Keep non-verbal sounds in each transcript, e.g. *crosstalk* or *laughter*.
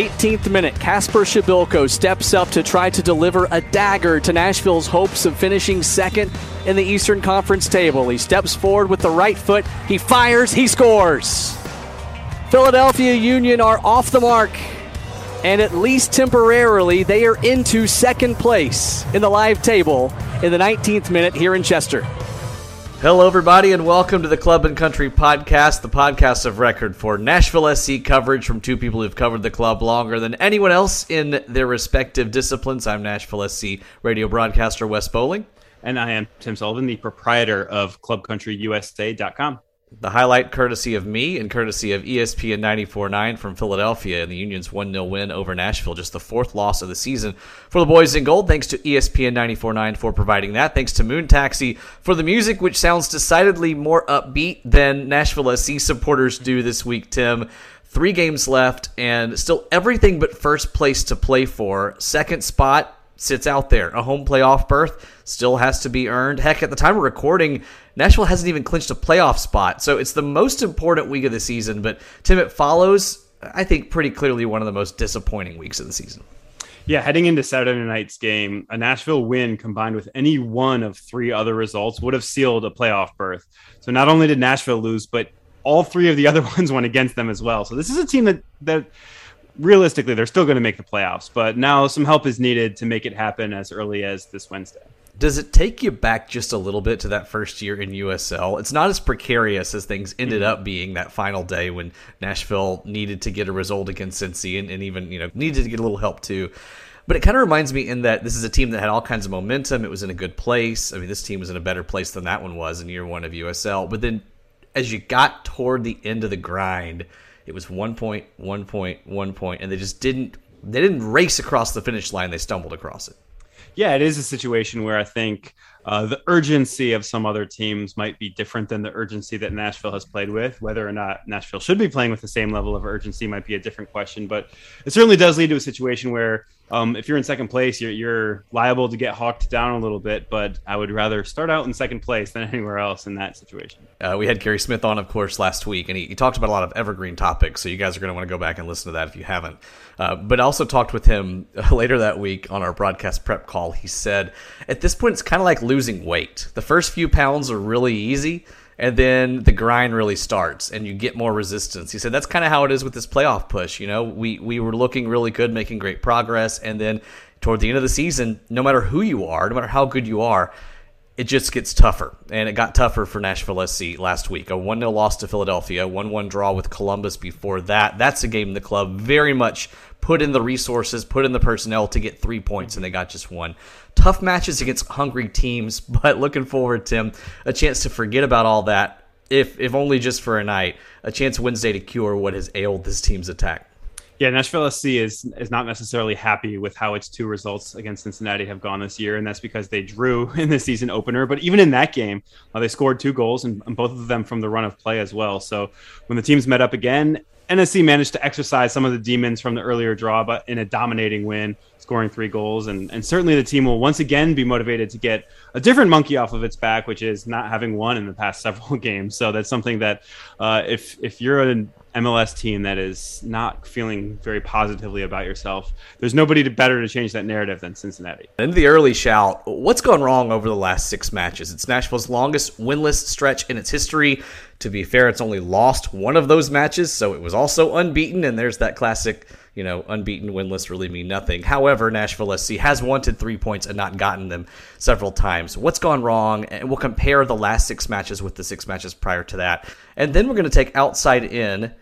18th minute, Kacper Przybyłko steps up to try to deliver a dagger to Nashville's hopes of finishing second in the Eastern Conference table. He steps forward with the right foot, he fires, he scores. Philadelphia Union are off the mark, and at least temporarily, they are into second place in the live table in the 19th minute here in Chester. Hello, everybody, and welcome to the Club and Country Podcast, the podcast of record for Nashville SC coverage from two people who've covered the club longer than anyone else in their respective disciplines. I'm Nashville SC radio broadcaster Wes Bowling. And I am Tim Sullivan, the proprietor of ClubCountryUSA.com. The highlight courtesy of me and courtesy of ESPN 94.9 from Philadelphia and the Union's 1 0 win over Nashville. Just the fourth loss of the season for the boys in gold. Thanks to ESPN 94.9 for providing that. Thanks to Moon Taxi for the music, which sounds decidedly more upbeat than Nashville SC supporters do this week, Tim. Three games left and still everything but first place to play for. Second spot sits out there. A home playoff berth still has to be earned. Heck, at the time of recording, Nashville hasn't even clinched a playoff spot. So it's the most important week of the season. But Tim, it follows, I think, pretty clearly one of the most disappointing weeks of the season. Yeah, heading into Saturday night's game, a Nashville win combined with any one of three other results would have sealed a playoff berth. So not only did Nashville lose, but all three of the other *laughs* ones went against them as well. So this is a team that that realistically, they're still going to make the playoffs, but now some help is needed to make it happen as early as this Wednesday. Does it take you back just a little bit to that first year in USL? It's not as precarious as things ended mm-hmm. up being that final day when Nashville needed to get a result against Cincy and, and even you know needed to get a little help too. But it kind of reminds me in that this is a team that had all kinds of momentum. It was in a good place. I mean, this team was in a better place than that one was in year one of USL. But then as you got toward the end of the grind, it was one point, one point, one point, and they just didn't they didn't race across the finish line. They stumbled across it. Yeah, it is a situation where I think uh, the urgency of some other teams might be different than the urgency that Nashville has played with. Whether or not Nashville should be playing with the same level of urgency might be a different question, but it certainly does lead to a situation where um, if you're in second place, you're, you're liable to get hawked down a little bit, but I would rather start out in second place than *laughs* anywhere else in that situation. Uh, we had Gary Smith on, of course, last week, and he, he talked about a lot of evergreen topics, so you guys are going to want to go back and listen to that if you haven't. Uh, but I also talked with him *laughs* later that week on our broadcast prep call. He said, at this point, it's kind of like losing weight. The first few pounds are really easy and then the grind really starts and you get more resistance. He said that's kind of how it is with this playoff push. You know, we we were looking really good, making great progress, and then toward the end of the season, no matter who you are, no matter how good you are, it just gets tougher. And it got tougher for Nashville SC last week. A 1 0 loss to Philadelphia, 1 1 draw with Columbus before that. That's a game the club very much put in the resources, put in the personnel to get three points, and they got just one. Tough matches against hungry teams, *laughs* but looking forward, Tim, a chance to forget about all that, if if only just for a night, a chance Wednesday to cure what has ailed this team's attack. Yeah, Nashville SC is is not necessarily happy with how its two results against Cincinnati have gone this year, and that's because they drew *laughs* in the season opener. But even in that game, uh, they scored two goals, and, and, both of them from the run of play as well. So when the teams met up again, NSC managed to exercise some of the demons from the earlier draw, but in a dominating win, scoring three goals. And, and certainly the team will once again be motivated to get a different monkey off of its back, which is not having won in the past *laughs* several games. So that's something that uh, if if you're an MLS team that is not feeling very positively about yourself, there's nobody to better to change that narrative than Cincinnati. In the early shout, what's gone wrong over the last six matches? It's Nashville's longest winless stretch in its history. To be fair, it's only lost one of those matches, so it was also unbeaten, and there's that classic, you know, unbeaten winless really mean nothing. However, Nashville SC has wanted three points and not gotten them several times. What's gone wrong? And we'll compare the last six matches with the six matches prior to that. And then we're going to take outside in,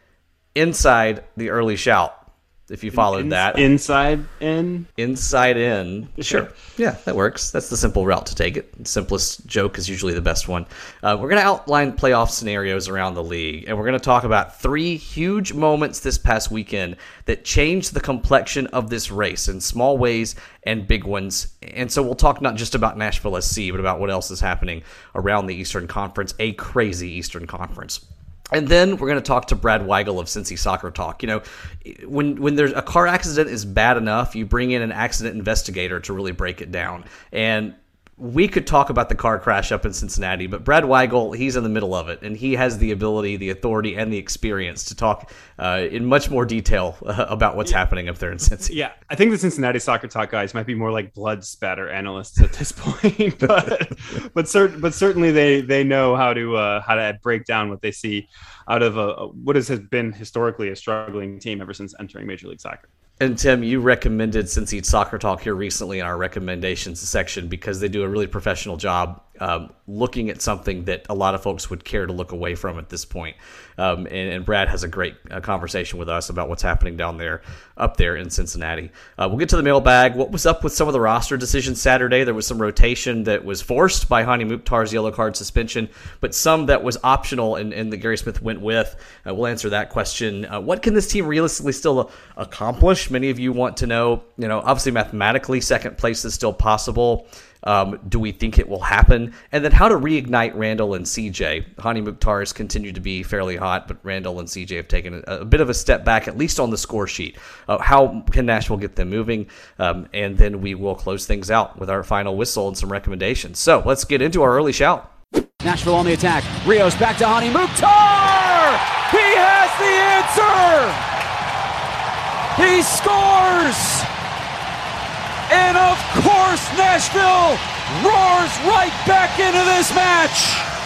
inside the early shout if you followed in, that. Inside in? Inside in. Sure. yeah, that works. That's the simple route to take it. simplest joke is usually the best one. Uh, we're going to outline playoff scenarios around the league, and we're going to talk about three huge moments this past weekend that changed the complexion of this race in small ways and big ones. And so we'll talk not just about Nashville SC, but about what else is happening around the Eastern Conference, a crazy Eastern Conference. And then we're going to talk to Brad Weigel of Cincy Soccer Talk. You know, when when there's a car accident is bad enough, you bring in an accident investigator to really break it down. And we could talk about the car crash up in Cincinnati, but Brad Weigel, he's in the middle of it, and he has the ability, the authority, and the experience to talk uh, in much more detail uh, about what's yeah. happening up there in Cincinnati. Yeah, I think the Cincinnati soccer talk guys might be more like blood spatter analysts at this *laughs* point, *laughs* but but, cert- but certainly they they know how to uh, how to break down what they see out of a, what has been historically a struggling team ever since entering Major League Soccer. And Tim, you recommended Cincy Soccer Talk here recently in our recommendations section because they do a really professional job um, looking at something that a lot of folks would care to look away from at this point. Um, and, and, Brad has a great uh, conversation with us about what's happening down there, up there in Cincinnati. Uh, we'll get to the mailbag. What was up with some of the roster decisions Saturday? There was some rotation that was forced by Hany Mukhtar's yellow card suspension, but some that was optional and, and that Gary Smith went with. Uh, we'll answer that question. Uh, what can this team realistically still accomplish? Many of you want to know. You know, obviously mathematically, second place is still possible. Um, do we think it will happen? And then how to reignite Randall and CJ. Hany Mukhtar has continued to be fairly hot, but Randall and CJ have taken a, a bit of a step back, at least on the score sheet. Uh, how can Nashville get them moving? Um, and then we will close things out with our final whistle and some recommendations. So let's get into our early shout. Nashville on the attack. Rios back to Hany Mukhtar! He has the answer! He scores! And of course, Nashville roars right back into this match.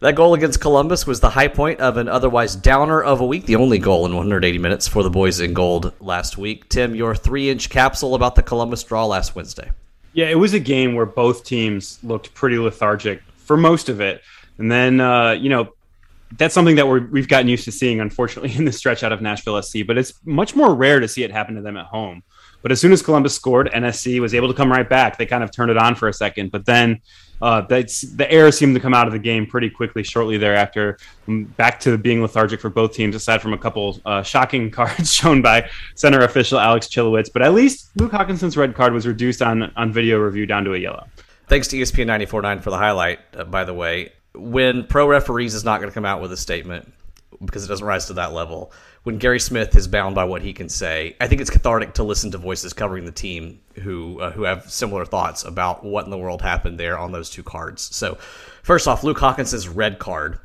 That goal against Columbus was the high point of an otherwise downer of a week, the only goal in 180 minutes for the boys in gold last week. Tim, your three inch capsule about the Columbus draw last Wednesday. Yeah, it was a game where both teams looked pretty lethargic for most of it. And then, uh, you know, that's something that we have gotten used to seeing, unfortunately, *laughs* in the stretch out of Nashville SC, but it's much more rare to see it happen to them at home. But as soon as Columbus scored, NSC was able to come right back. They kind of turned it on for a second, but then uh, the air seemed to come out of the game pretty quickly shortly thereafter. Um, back to being lethargic for both teams, aside from a couple uh, shocking *laughs* cards shown by center official Alex Chilowicz. But at least Luke Haakenson's red card was reduced on on video review down to a yellow. Thanks to ESPN 94.9 for the highlight, uh, by the way. When pro referees is not going to come out with a statement because it doesn't rise to that level when Gary Smith is bound by what he can say, I think it's cathartic to listen to voices covering the team who uh, who have similar thoughts about what in the world happened there on those two cards. So, first off, Luke Haakenson's red card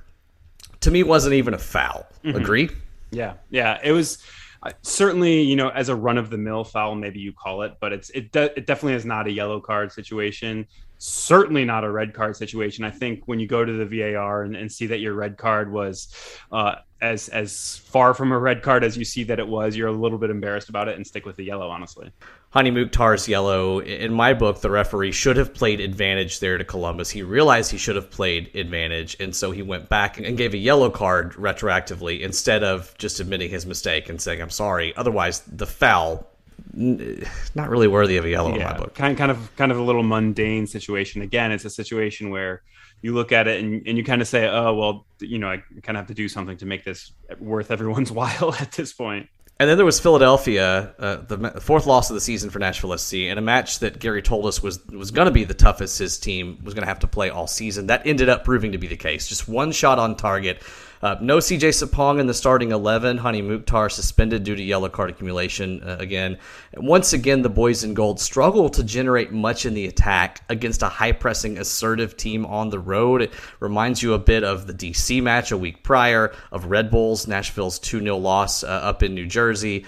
to me wasn't even a foul. Mm-hmm. Agree? Yeah, yeah, it was. Uh, certainly, you know, as a run of the mill foul, maybe you call it, but it's it, de- it definitely is not a yellow card situation certainly not a red card situation. I think when you go to the VAR and, and see that your red card was uh, as as far from a red card as you see that it was, you're a little bit embarrassed about it and stick with the yellow, honestly. Hany Mukhtar's yellow. In my book, the referee should have played advantage there to Columbus. He realized he should have played advantage, and so he went back and gave a yellow card retroactively instead of just admitting his mistake and saying, I'm sorry. Otherwise, the foul not really worthy of a yellow yeah, in my book. Kind kind of kind of a little mundane situation. Again, it's a situation where you look at it and, and you kind of say, oh well, you know, I kind of have to do something to make this worth everyone's *laughs* while at this point. And then there was Philadelphia, uh, the fourth loss of the season for Nashville SC, and a match that Gary told us was was going to be the toughest his team was going to have to play all season. That ended up proving to be the case. Just one shot on target uh, no CJ Sapong in the starting 11. Hany Mukhtar suspended due to yellow card accumulation uh, again. Once again, the boys in gold struggle to generate much in the attack against a high pressing, assertive team on the road. It reminds you a bit of the DC match a week prior, of Red Bulls, Nashville's 2 0 loss uh, up in New Jersey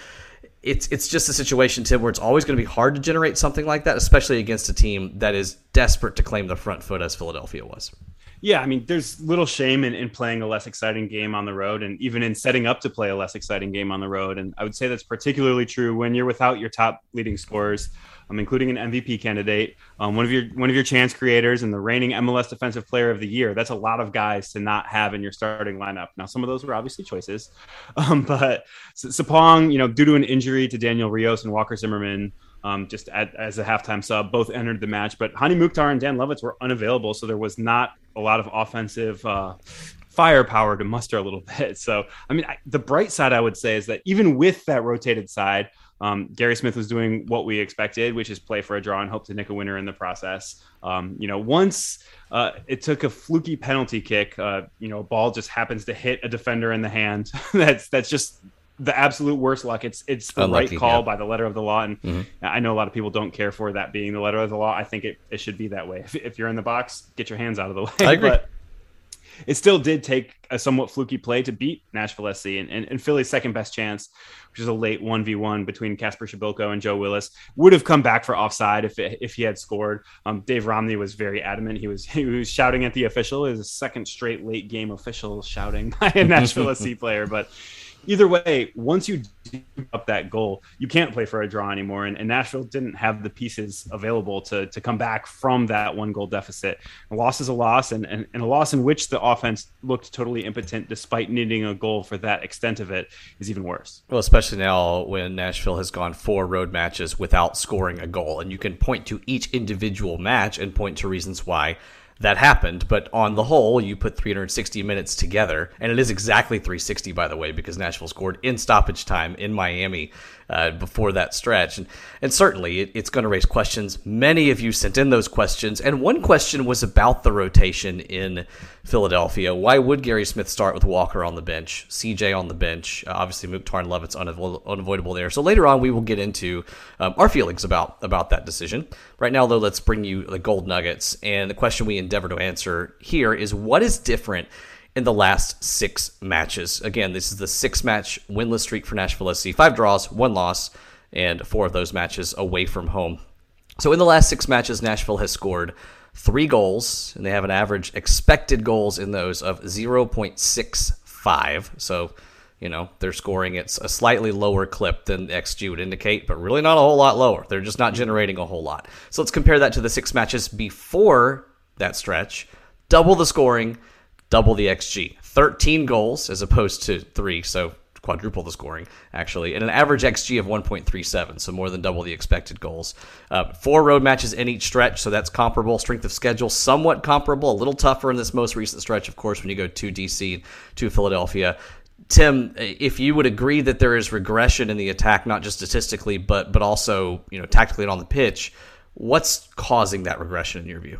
it's it's just a situation, Tim, where it's always going to be hard to generate something like that, especially against a team that is desperate to claim the front foot as Philadelphia was. Yeah, I mean, there's little shame in, in playing a less exciting game on the road, and even in setting up to play a less exciting game on the road. And I would say that's particularly true when you're without your top leading scorers, um, including an MVP candidate, um, one of your one of your chance creators, and the reigning MLS Defensive Player of the Year. That's a lot of guys to not have in your starting lineup. Now, some of those were obviously choices, *laughs* um, but Sapong, you know, due to an injury to Daniel Rios and Walker Zimmerman um, just at, as a halftime sub. Both entered the match, but Hany Mukhtar and Dan Lovitz were unavailable, so there was not a lot of offensive uh, firepower to muster a little *laughs* bit. So, I mean, I, the bright side I would say is that even with that rotated side, um, Gary Smith was doing what we expected, which is play for a draw and hope to nick a winner in the process. Um, you know, once uh, it took a fluky penalty kick, uh, you know, a ball just happens to hit a defender in the hand. *laughs* that's that's just the absolute worst luck. It's it's the Unlucky, right call yeah. by the letter of the law, and Mhm. I know a lot of people don't care for that being the letter of the law. I think it, it should be that way. If, if you're in the box, get your hands out of the *laughs* way. I agree. But it still did take a somewhat fluky play to beat Nashville SC and, and, and Philly's second best chance, which is a late 1v1 between Kacper Przybyłko and Joe Willis, would have come back for offside if it, if he had scored. Um, Dave Romney was very adamant. He was *laughs* he was shouting at the official. A second straight late game official shouting *laughs* by a Nashville SC player. But either way, once you up that goal, you can't play for a draw anymore. And, and Nashville didn't have the pieces available to, to come back from that one goal deficit. A loss is a loss, and, and, and a loss in which the offense looked totally impotent despite needing a goal for that extent of it is even worse. Well, especially now when Nashville has gone four road matches without scoring a goal, and you can point to each individual match and point to reasons why that happened. But on the whole, you put 360 minutes together, and it is exactly 360, by the way, because Nashville scored in stoppage time in Miami uh, before that stretch, and and certainly it, it's going to raise questions. Many of you sent in those questions, and one question was about the rotation in Philadelphia. Why would Gary Smith start with Walker on the bench, CJ on the bench? Uh, obviously, Mukhtar and Lovitz unavo- unavoidable there. So later on, we will get into um, our feelings about about that decision. Right now, though, let's bring you the gold nuggets. And the question we endeavor to answer here is: What is different? In the last six matches. Again, this is the six match winless streak for Nashville SC. Five draws, one loss, and four of those matches away from home. So in the last six matches, Nashville has scored three goals, and they have an average expected goals in those of 0.65. So, you know, they're scoring at a slightly lower clip than XG would indicate, but really not a whole lot lower. They're just not generating a whole lot. So let's compare that to the six matches before that stretch. Double the scoring, double the XG. 13 goals as opposed to three, so quadruple the scoring actually, and an average XG of 1.37, so more than double the expected goals. Uh, four road matches in each stretch, so that's comparable. Strength of schedule somewhat comparable, a little tougher in this most recent stretch, of course, when you go to DC to Philadelphia. Tim, if you would agree that there is regression in the attack, not just statistically, but but also you know tactically and on the pitch, what's causing that regression in your view?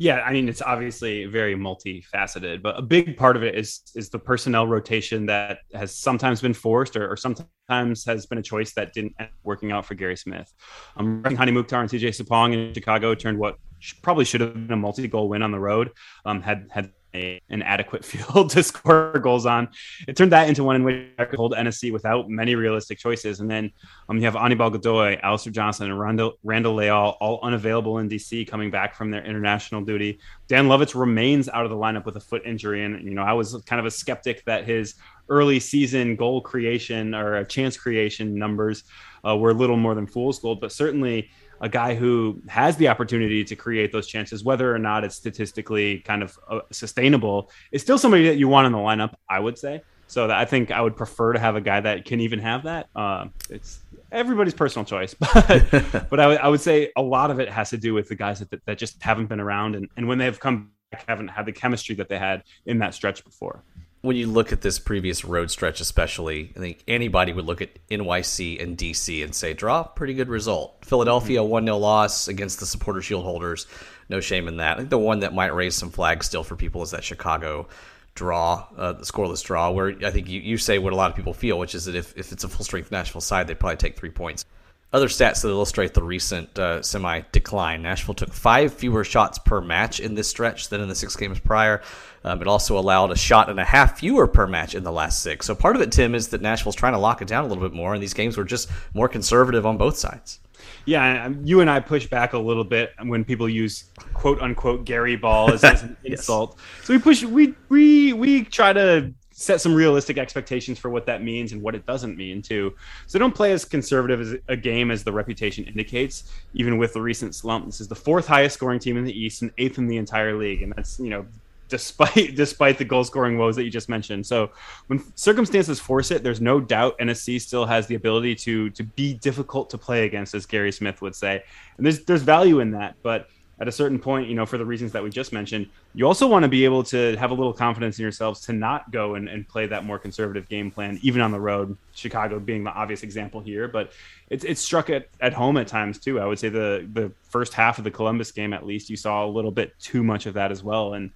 Yeah, I mean it's obviously very multifaceted, but a big part of it is is the personnel rotation that has sometimes been forced or, or sometimes has been a choice that didn't end up working out for Gary Smith. Um, Hany Mukhtar and CJ Sapong in Chicago turned what probably should have been a multi-goal win on the road. Um, had had a, an adequate *laughs* field to score goals on. It turned that into one in which I could hold NSC without many realistic choices. And then um, you have Anibal Godoy, Alistair Johnston, and Randall, Randall Leal all unavailable in DC coming back from their international duty. Dan Lovitz remains out of the lineup with a foot injury. And, you know, I was kind of a skeptic that his early season goal creation or chance creation numbers uh, were little more than fool's gold, but certainly a guy who has the opportunity to create those chances, whether or not it's statistically kind of uh, sustainable, is still somebody that you want in the lineup, I would say. So I think I would prefer to have a guy that can even have that. Uh, it's everybody's personal choice, *laughs* but but I would- I would say a lot of it has to do with the guys that, that just haven't been around, and, and when they've come back, haven't had the chemistry that they had in that stretch before. When you look at this previous road stretch, especially, I think anybody would look at NYC and DC and say, draw, pretty good result. Philadelphia, 1 0 loss against the supporter shield holders. No shame in that. I think the one that might raise some flags still for people is that Chicago draw, uh, the scoreless draw, where I think you, you say what a lot of people feel, which is that if, if it's a full strength Nashville side, they'd probably take three points. Other stats that illustrate the recent uh, semi decline. Nashville took five fewer shots per match in this stretch than in the six games prior. Um, it also allowed a shot and a half fewer per match in the last six. So part of it, Tim, is that Nashville's trying to lock it down a little bit more, and these games were just more conservative on both sides. Yeah, you and I push back a little bit when people use "quote unquote" Gary Ball as, as an *laughs* insult. So we push, we we we try to set some realistic expectations for what that means and what it doesn't mean too. So don't play as conservative as a game as the reputation indicates. Even with the recent slump, this is the fourth highest scoring team in the East and eighth in the entire league, and that's you know despite *laughs* despite the goal scoring woes that you just mentioned. So when circumstances force it, there's no doubt NSC still has the ability to to be difficult to play against, as Gary Smith would say. And there's there's value in that, but at a certain point, you know, for the reasons that we just mentioned, you also want to be able to have a little confidence in yourselves to not go and, and play that more conservative game plan, even on the road. Chicago being the obvious example here, but it's it's struck at, at home at times too. I would say the the first half of the Columbus game, at least, you saw a little bit too much of that as well. And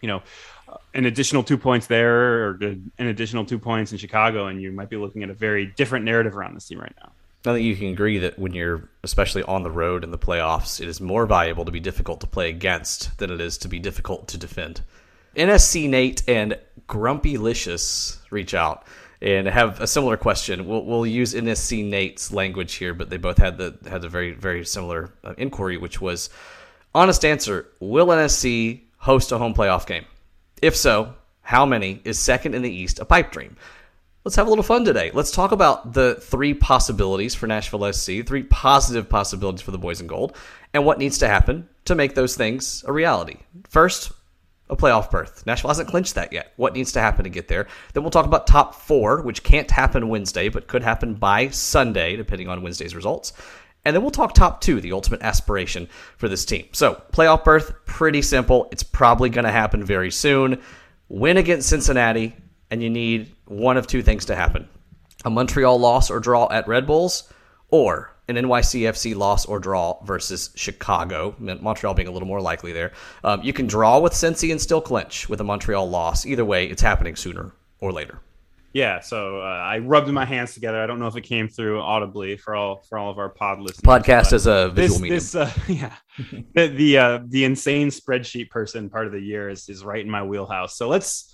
you know, uh, an additional two points there or an additional two points in Chicago, and you might be looking at a very different narrative around this team right now. I think you can agree that when you're especially on the road in the playoffs, it is more valuable to be difficult to play against than it is to be difficult to defend. NSC Nate and Grumpy Licious reach out and have a similar question. We'll, we'll use NSC Nate's language here, but they both had the had a very very similar uh, inquiry, which was honest answer: Will NSC host a home playoff game? If so, how many is second in the East a pipe dream? Let's have a little fun today. Let's talk about the three possibilities for Nashville SC, three positive possibilities for the boys in gold, and what needs to happen to make those things a reality. First, a playoff berth. Nashville hasn't clinched that yet. What needs to happen to get there? Then we'll talk about top four, which can't happen Wednesday, but could happen by Sunday, depending on Wednesday's results. And then we'll talk top two, the ultimate aspiration for this team. So, playoff berth, pretty simple. It's probably going to happen very soon. Win against Cincinnati, and you need one of two things to happen a Montreal loss or draw at Red Bulls, or an NYCFC loss or draw versus Chicago, Montreal being a little more likely there. Um, you can draw with Cincy and still clinch with a Montreal loss. Either way, it's happening sooner or later. Yeah, so uh, I rubbed my hands together. I don't know if it came through audibly for all for all of our pod listeners. Podcast as a visual this, medium. This, uh, *laughs* yeah, the the, uh, the insane spreadsheet person part of the year is is right in my wheelhouse. So let's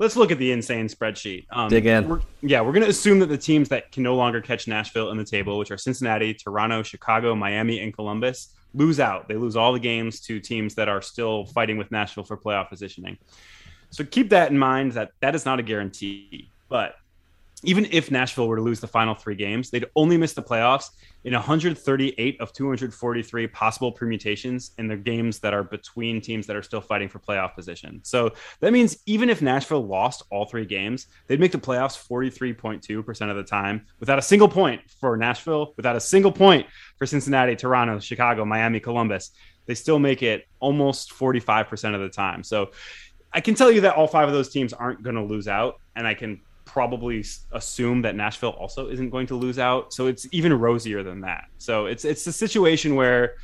let's look at the insane spreadsheet. Um, Dig in. We're, yeah, we're going to assume that the teams that can no longer catch Nashville in the table, which are Cincinnati, Toronto, Chicago, Miami, and Columbus, lose out. They lose all the games to teams that are still fighting with Nashville for playoff positioning. So keep that in mind that that is not a guarantee. But even if Nashville were to lose the final three games, they'd only miss the playoffs in 138 of 243 possible permutations in the games that are between teams that are still fighting for playoff position. So that means even if Nashville lost all three games, they'd make the playoffs 43.2% of the time without a single point for Nashville, without a single point for Cincinnati, Toronto, Chicago, Miami, Columbus. They still make it almost 45% of the time. So I can tell you that all five of those teams aren't going to lose out, and I can probably assume that Nashville also isn't going to lose out. So it's even rosier than that. So it's it's a situation where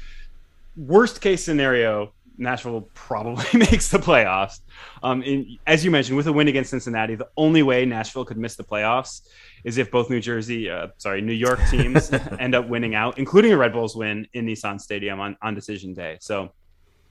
worst case scenario, Nashville probably *laughs* makes the playoffs. Um, in, as you mentioned, with a win against Cincinnati, the only way Nashville could miss the playoffs is if both New Jersey, uh, sorry, New York teams *laughs* end up winning out, including a Red Bulls win in Nissan Stadium on, on decision day. So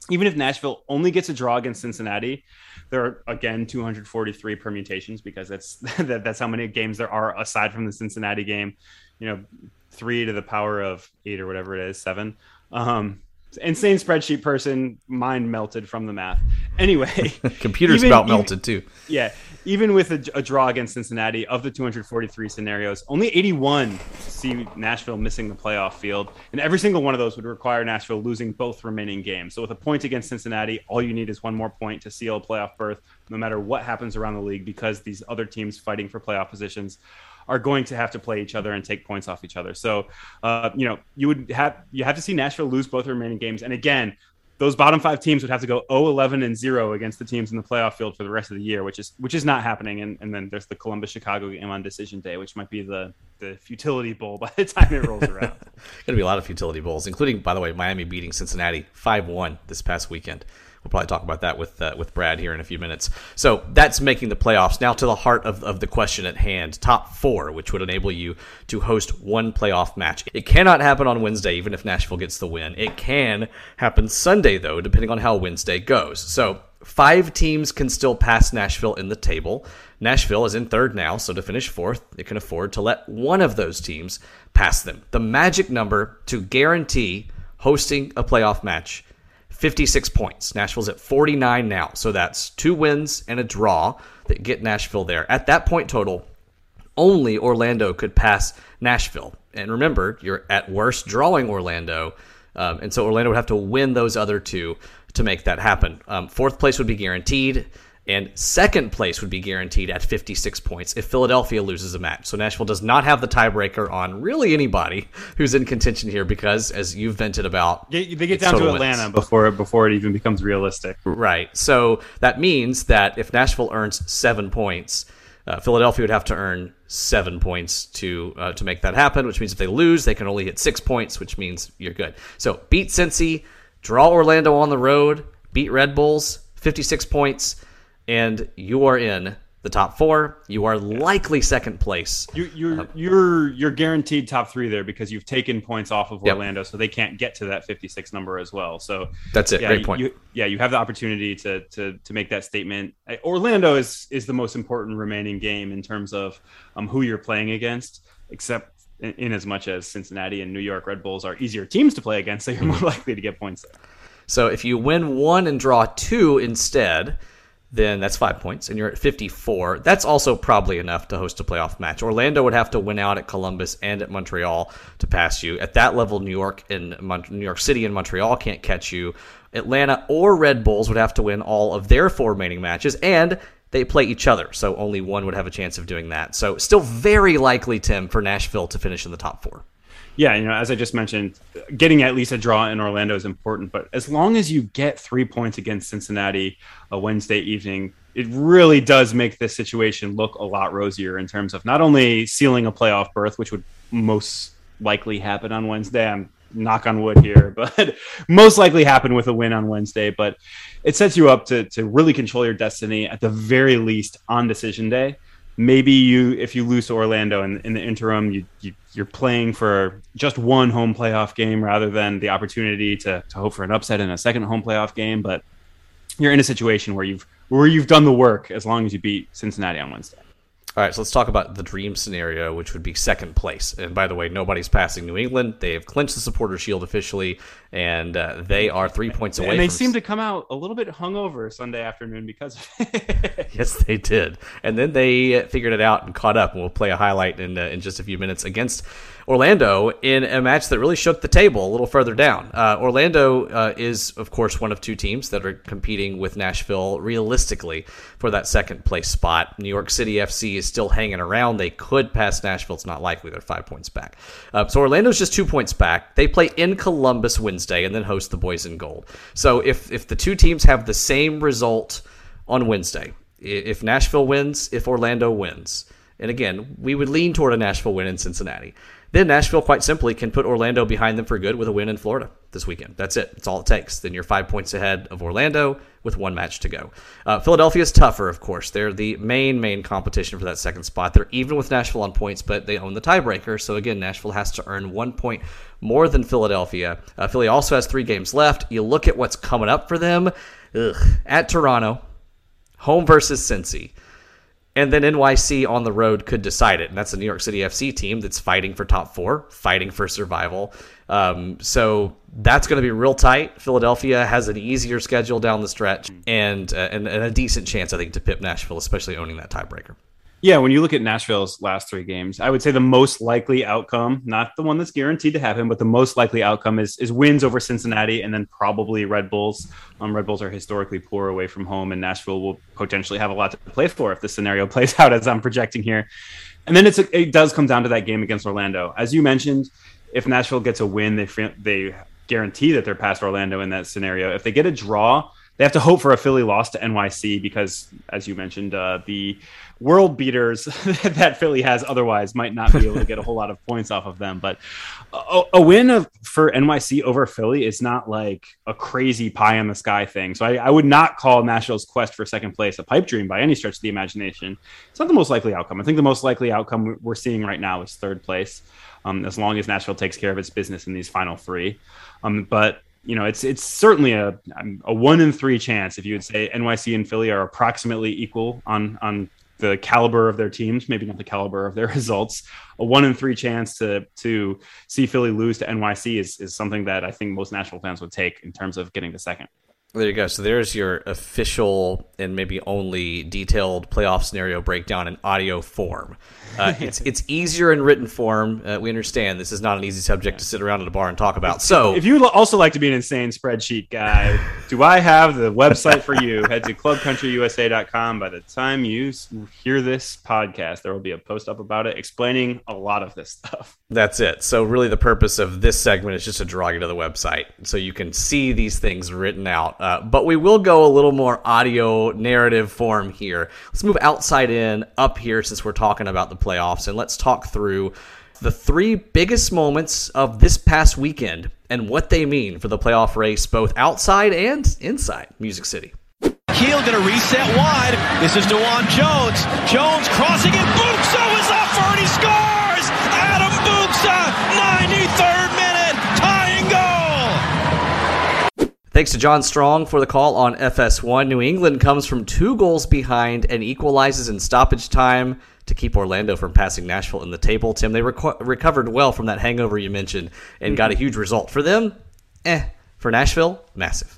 even if Nashville only gets a draw against Cincinnati, there are again 243 permutations because that's *laughs* that, that's how many games there are aside from the Cincinnati game. You know, three to the power of eight or whatever it is, seven. Um, insane spreadsheet person, mind melted from the math. Anyway, *laughs* computers even, about melted too. Yeah, even with a, a, draw against Cincinnati, of the 243 scenarios, only 81 see Nashville missing the playoff field, and every single one of those would require Nashville losing both remaining games. So with a point against Cincinnati, all you need is one more point to seal a playoff berth, no matter what happens around the league, because these other teams fighting for playoff positions are going to have to play each other and take points off each other. So, uh, you know, you would have you have to see Nashville lose both remaining games, and again, those bottom five teams would have to go 0 11 and 0 against the teams in the playoff field for the rest of the year which is which is not happening. And, and then there's the columbus chicago game on decision day which might be the the futility bowl by the *laughs* time it rolls around. *laughs* Gonna be a lot of futility bowls including by the way miami beating cincinnati 5-1 this past weekend We'll probably talk about that with uh, with Brad here in a few minutes. So that's making the playoffs. Now to the heart of, of the question at hand: top four, which would enable you to host one playoff match. It cannot happen on Wednesday, even if Nashville gets the win. It can happen Sunday, though, depending on how Wednesday goes. So five teams can still pass Nashville in the table. Nashville is in third now, so to finish fourth, it can afford to let one of those teams pass them. The magic number to guarantee hosting a playoff match 56 points. Nashville's at 49 now. So that's two wins and a draw that get Nashville there. At that point total, only Orlando could pass Nashville. And remember, you're at worst drawing Orlando. Um, and so Orlando would have to win those other two to make that happen. Um, fourth place would be guaranteed and second place would be guaranteed at 56 points if Philadelphia loses a match. So Nashville does not have the tiebreaker on really anybody who's in contention here because, as you've vented about, they get down to Atlanta wins. before before it even becomes realistic. Right. So that means that if Nashville earns seven points, uh, Philadelphia would have to earn seven points to uh, to make that happen. Which means if they lose, they can only hit six points, which means you're good. So beat Cincy, draw Orlando on the road, beat Red Bulls 56 points, and you are in the top four. You are likely second place. You, you're uh, you're you're guaranteed top three there because you've taken points off of Yep. Orlando, so they can't get to that 56 number as well. So That's it. yeah, Great point. You, yeah, you have the opportunity to to to make that statement. Uh, Orlando is is the most important remaining game in terms of um, who you're playing against, except in, in as much as Cincinnati and New York Red Bulls are easier teams to play against, so you're more *laughs* likely to get points there. So if you win one and draw two instead, then that's five points, and you're at 54. That's also probably enough to host a playoff match. Orlando would have to win out at Columbus and at Montreal to pass you. At that level, New York and Mon- New York City and Montreal can't catch you. Atlanta or Red Bulls would have to win all of their four remaining matches, and they play each other, so only one would have a chance of doing that. So still very likely, Tim, for Nashville to finish in the top four. Yeah, you know, as I just mentioned, getting at least a draw in Orlando is important. But as long as you get three points against Cincinnati a Wednesday evening, it really does make this situation look a lot rosier in terms of not only sealing a playoff berth, which would most likely happen on Wednesday. I'm knock on wood here, *laughs* but most likely happen with a win on Wednesday. But it sets you up to to really control your destiny at the very least on decision day maybe you if you lose Orlando in, in the interim, you, you you're playing for just one home playoff game rather than the opportunity to, to hope for an upset in a second home playoff game. But you're in a situation where you've where you've done the work as long as you beat Cincinnati on Wednesday. All right, so let's talk about the dream scenario, which would be second place. And by the way, nobody's passing New England. They have clinched the Supporter Shield officially, and uh, they are three points away. And they from... seem to come out a little bit hungover Sunday afternoon because of it. *laughs* yes, they did. And then they figured it out and caught up. And we'll play a highlight in uh, in just a few minutes against Orlando in a match that really shook the table a little further down. Uh, Orlando uh, is, of course, one of two teams that are competing with Nashville realistically for that second place spot. New York City FC is still hanging around. They could pass Nashville. It's not likely. They're five points back. Uh, so Orlando's just two points back. They play in Columbus Wednesday and then host the Boys in Gold. So if if the two teams have the same result on Wednesday, if Nashville wins, if Orlando wins, and again, we would lean toward a Nashville win in Cincinnati. Then Nashville, quite simply, can put Orlando behind them for good with a win in Florida this weekend. That's it. That's all it takes. Then you're five points ahead of Orlando with one match to go. Uh, Philadelphia is tougher, of course. They're the main, main competition for that second spot. They're even with Nashville on points, but they own the tiebreaker. So again, Nashville has to earn one point more than Philadelphia. Uh, Philly also has three games left. You look at what's coming up for them ugh, at Toronto, home versus Cincy and then NYC on the road could decide it. And that's a New York City FC team that's fighting for top four, fighting for survival. Um, so that's going to be real tight. Philadelphia has an easier schedule down the stretch and, uh, and, and a decent chance, I think, to pip Nashville, especially owning that tiebreaker. Yeah, when you look at Nashville's last three games, I would say the most likely outcome, not the one that's guaranteed to happen, but the most likely outcome is is wins over Cincinnati and then probably Red Bulls. Um, Red Bulls are historically poor away from home, and Nashville will potentially have a lot to play for if the scenario *laughs* plays out as I'm projecting here. And then it's it does come down to that game against Orlando, as you mentioned. If Nashville gets a win, they they guarantee that they're past Orlando in that scenario. If they get a draw, they have to hope for a Philly loss to NYC because, as you mentioned, uh, the world beaters *laughs* that Philly has otherwise might not be able to get a whole lot of points off of them. But a, a win of, for NYC over Philly is not like a crazy pie in the sky thing. So I, I, would not call Nashville's quest for second place a pipe dream by any stretch of the imagination. It's not the most likely outcome. I think the most likely outcome we're seeing right now is third place, um, as long as Nashville takes care of its business in these final three. Um, but you know, it's it's certainly a a one in three chance if you would say NYC and Philly are approximately equal on on the caliber of their teams, maybe not the caliber of their *laughs* results. A one in three chance to to see Philly lose to NYC is is something that I think most Nashville fans would take in terms of getting the second. There you go. So there's your official and maybe only detailed playoff scenario breakdown in audio form. Uh, *laughs* it's it's easier in written form. Uh, we understand this is not an easy subject to sit around at a bar and talk about. So if you also like to be an insane spreadsheet guy, do I have the website for you? Head to clubcountryusa.com. By the time you hear this podcast, there will be a post up about it explaining a lot of this stuff. *laughs* That's it. So really, the purpose of this segment is just to draw you to the website so you can see these things written out. Uh, but we will go a little more audio narrative form here. Let's move outside in up here since we're talking about the playoffs, and let's talk through the three biggest moments of this past weekend and what they mean for the playoff race, both outside and inside Music City. Hield going to reset wide. This is DeJuan Jones. Jones crossing it. Buksa was up for it. He scores! Adam Buksa, 93rd Thanks to John Strong for the call on FS1. New England comes from two goals behind and equalizes in stoppage time to keep Orlando from passing Nashville in the table. Tim, they reco- recovered well from that hangover you mentioned and mm-hmm. got a huge result. For them, eh. For Nashville, massive.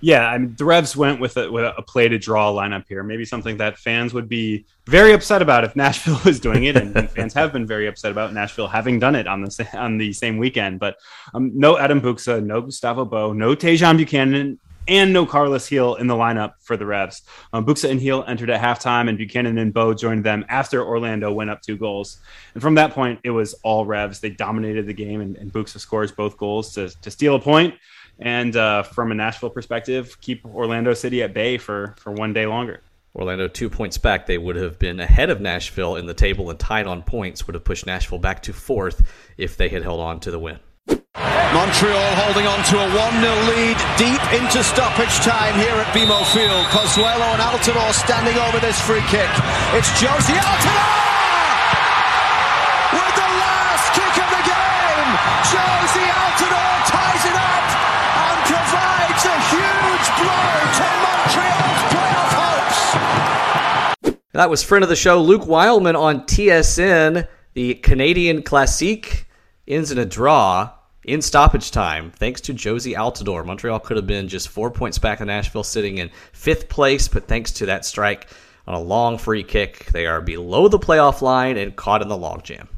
Yeah, I mean, the Revs went with a, with a play to draw lineup here. Maybe something that fans would be very upset about if *laughs* Nashville was doing it, and, and *laughs* fans have been very upset about Nashville having done it on the on the same weekend. But um, no Adam Buksa, no Gustavo Bou, no Tajon Buchanan, and no Carlos Gil in the lineup for the Revs. Um, Buksa and Gil entered at halftime, and Buchanan and Bou joined them after Orlando went up two goals. And from that point, it was all Revs. They dominated the game, and, and Buksa scores both goals to, to steal a point and uh, from a Nashville perspective, keep Orlando City at bay for for one day longer. Orlando two points back. They would have been ahead of Nashville in the table and tied on points. Would have pushed Nashville back to fourth if they had held on to the win. Montreal holding on to a 1-0 lead deep into stoppage time here at BMO Field. Pozuelo and Altidore standing over this free kick. It's Jozy Altidore! With the last kick of the game! Jozy Altidore ties it up! A huge blow to Montreal's playoff hopes. That was friend of the show Luke Wileman on TSN. The Canadian Classique ends in a draw in stoppage time, thanks to Jozy Altidore. Montreal could have been just four points back in Nashville, sitting in fifth place, but thanks to that strike on a long free kick, they are below the playoff line and caught in the logjam.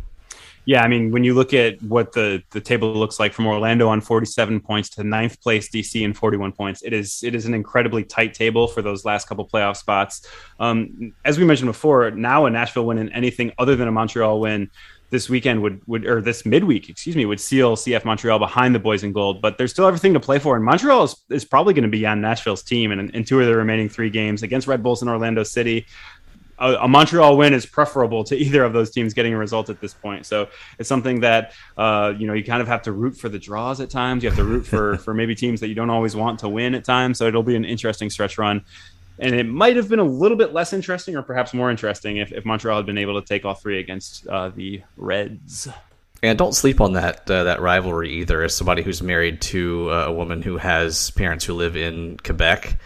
Yeah, I mean, when you look at what the, the table looks like from Orlando on 47 points to ninth place DC in 41 points, it is it is an incredibly tight table for those last couple playoff spots. Um, as we mentioned before, now a Nashville win and anything other than a Montreal win this weekend would would or this midweek, excuse me, would seal CF Montreal behind the boys in gold. But there's still everything to play for, and Montreal is, is probably going to be on Nashville's team in, in two of the remaining three games against Red Bulls in Orlando City a, a, Montreal win is preferable to *laughs* either of those teams getting a result at this point. So it's something that uh, you know you kind of have to root for the draws at times. You have to root for *laughs* for maybe teams that you don't always want to win at times. So it'll be an interesting stretch run. And it might have been a little bit less interesting, or perhaps more interesting, if, if Montreal had been able to take all three against uh, the Reds. And don't sleep on that uh, that rivalry either. As somebody who's married to uh, a woman who has parents who live in Quebec,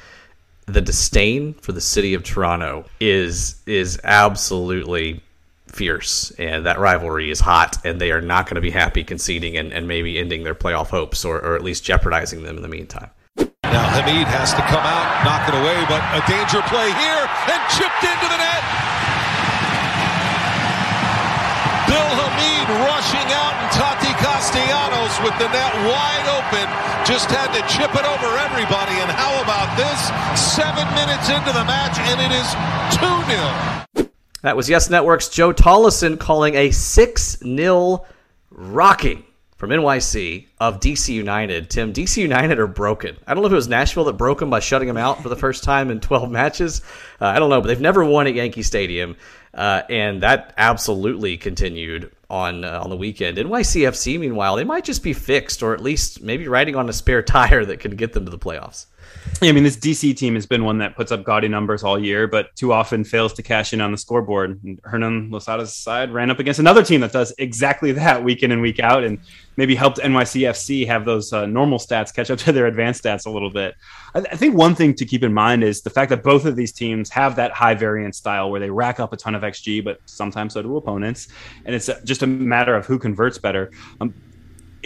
the disdain for the city of Toronto is is absolutely fierce and that rivalry is hot and they are not going to be happy conceding and, and maybe ending their playoff hopes or, or at least jeopardizing them in the meantime. Now Hamid has to come out, knock it away, but a danger play here and chipped into the net. Bill Hamid rushing out Castellanos with the net wide open. Just had to chip it over everybody. And how about this? Seven minutes into the match, and it is 2 0. That was Yes Network's Joe Tolleson calling a 6 0 rocking from NYC of DC United. Tim, DC United are broken. I don't know if it was Nashville that broke them by shutting them out for the first time in 12 matches. Uh, I don't know, but they've never won at Yankee Stadium. Uh, and that absolutely continued on uh, on the weekend. NYCFC, meanwhile, they might just be fixed, or at least maybe riding on a spare *laughs* tire that can get them to the playoffs. I mean, this DC team has been one that puts up gaudy numbers all year, but too often fails to cash in on the scoreboard. And Hernan Losada's side ran up against another team that does exactly *laughs* that week in and week out, and maybe helped NYCFC have those uh, normal stats catch up to their advanced stats a little bit. I, th- I, think one thing to keep in mind is the fact that both of these teams have that high variance style where they rack up a ton of XG, but sometimes so do opponents, and it's just a matter of who converts better. Um,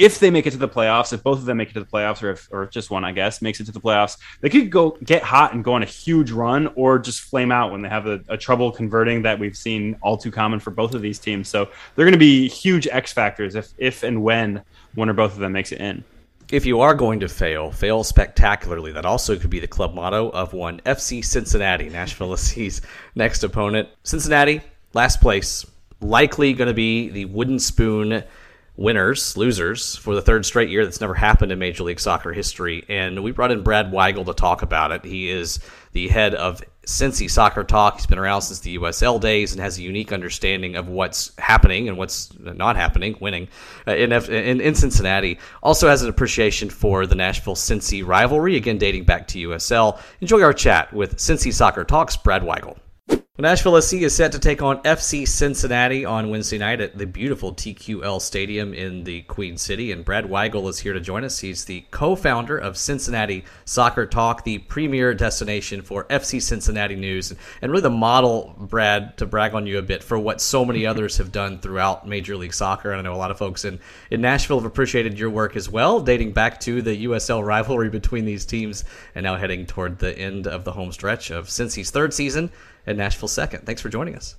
if they make it to the playoffs, if both of them make it to the playoffs, or if or just one, I guess, makes it to the playoffs, they could go get hot and go on a huge run, or just flame out when they have a, a trouble converting that we've seen all too common for both of these teams. So they're going to be huge X factors if if and when one or both of them makes it in. If you are going to fail, fail spectacularly. That also could be the club motto of one FC Cincinnati, Nashville *laughs* SC's next opponent. Cincinnati, last place, likely going to be the wooden spoon winners, losers for the third straight year. That's never happened in Major League Soccer history. And we brought in Brad Weigel to talk about it. He is the head of Cincy Soccer Talk. He's been around since the USL days and has a unique understanding of what's happening and what's not happening, winning uh, in, in, in Cincinnati. Also has an appreciation for the Nashville Cincy rivalry, again dating back to USL. Enjoy our chat with Cincy Soccer Talk's Brad Weigel. Nashville SC is set to take on FC Cincinnati on Wednesday night at the beautiful TQL Stadium in the Queen City. And Brad Weigel is here to join us. He's the co founder of Cincinnati Soccer Talk, the premier destination for FC Cincinnati news, and really the model, Brad, to brag on you a bit for what so many *laughs* others have done throughout Major League Soccer. And I know a lot of folks in, in Nashville have appreciated your work as well, dating back to the USL rivalry between these teams and now heading toward the end of the home stretch of Cincy's third season and Nashville second. Thanks for joining us.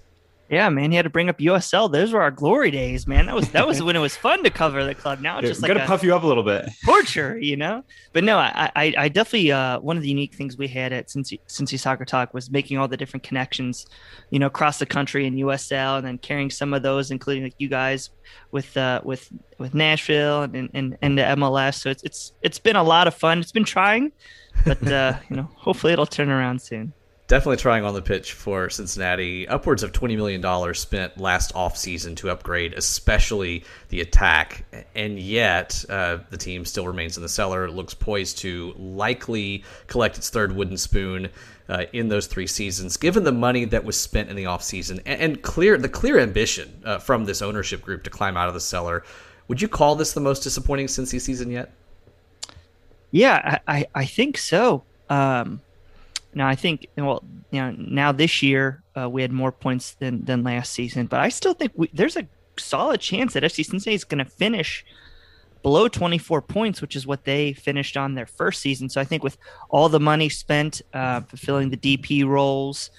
Yeah, man, you had to bring up USL. Those were our glory days, man. That was that was *laughs* when it was fun to cover the club. Now it's just like to puff you up a little bit, *laughs* torture, you know. But no, I I, I definitely uh, one of the unique things we had at Cincy, Cincy Soccer Talk was making all the different connections, you know, across the country in USL, and then carrying some of those, including like you guys with uh, with with Nashville and and and the MLS. So it's it's it's been a lot of fun. It's been trying, but uh, *laughs* you know, hopefully it'll turn around soon definitely trying on the pitch for Cincinnati. Upwards of $20 million spent last offseason to upgrade, especially the attack. And yet, uh, the team still remains in the cellar. It looks poised to likely collect its third wooden spoon. Uh, in those three seasons, given the money that was spent in the offseason and, and clear the clear ambition uh, from this ownership group to climb out of the cellar, would you call this the most disappointing Cincy season yet? Yeah, I, I think so. Um, now I think well, you know, now this year uh, we had more points than than last season, but I still think we, there's a solid chance that FC Cincinnati is going to finish below 24 points, which is what they finished on their first season. So I think with all the money spent uh, fulfilling the DP roles,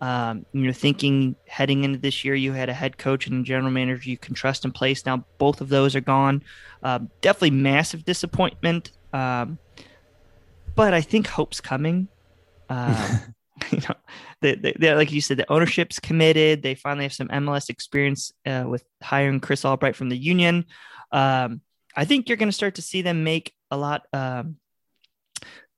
um, you're thinking heading into this year, you had a head coach and a general manager you can trust in place. Now both of those are gone. Uh, definitely massive disappointment. Um, but I think hope's coming. Um, *laughs* *laughs* you know, they, they, they, like you said, the ownership's committed. They finally have some MLS experience uh, with hiring Chris Albright from the Union. Um, I think you're going to start to see them make a lot um,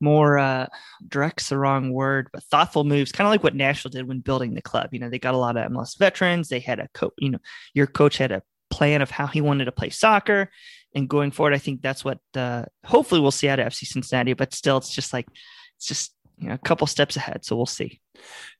more uh, direct's the wrong word, but thoughtful moves, kind of like what Nashville did when building the club. You know, they got a lot of MLS veterans. They had a coach. You know, your coach had a plan of how he wanted to play soccer. And going forward, I think that's what uh, hopefully we'll see out of FC Cincinnati. But still, it's just like it's just you know, a couple steps ahead. So we'll see.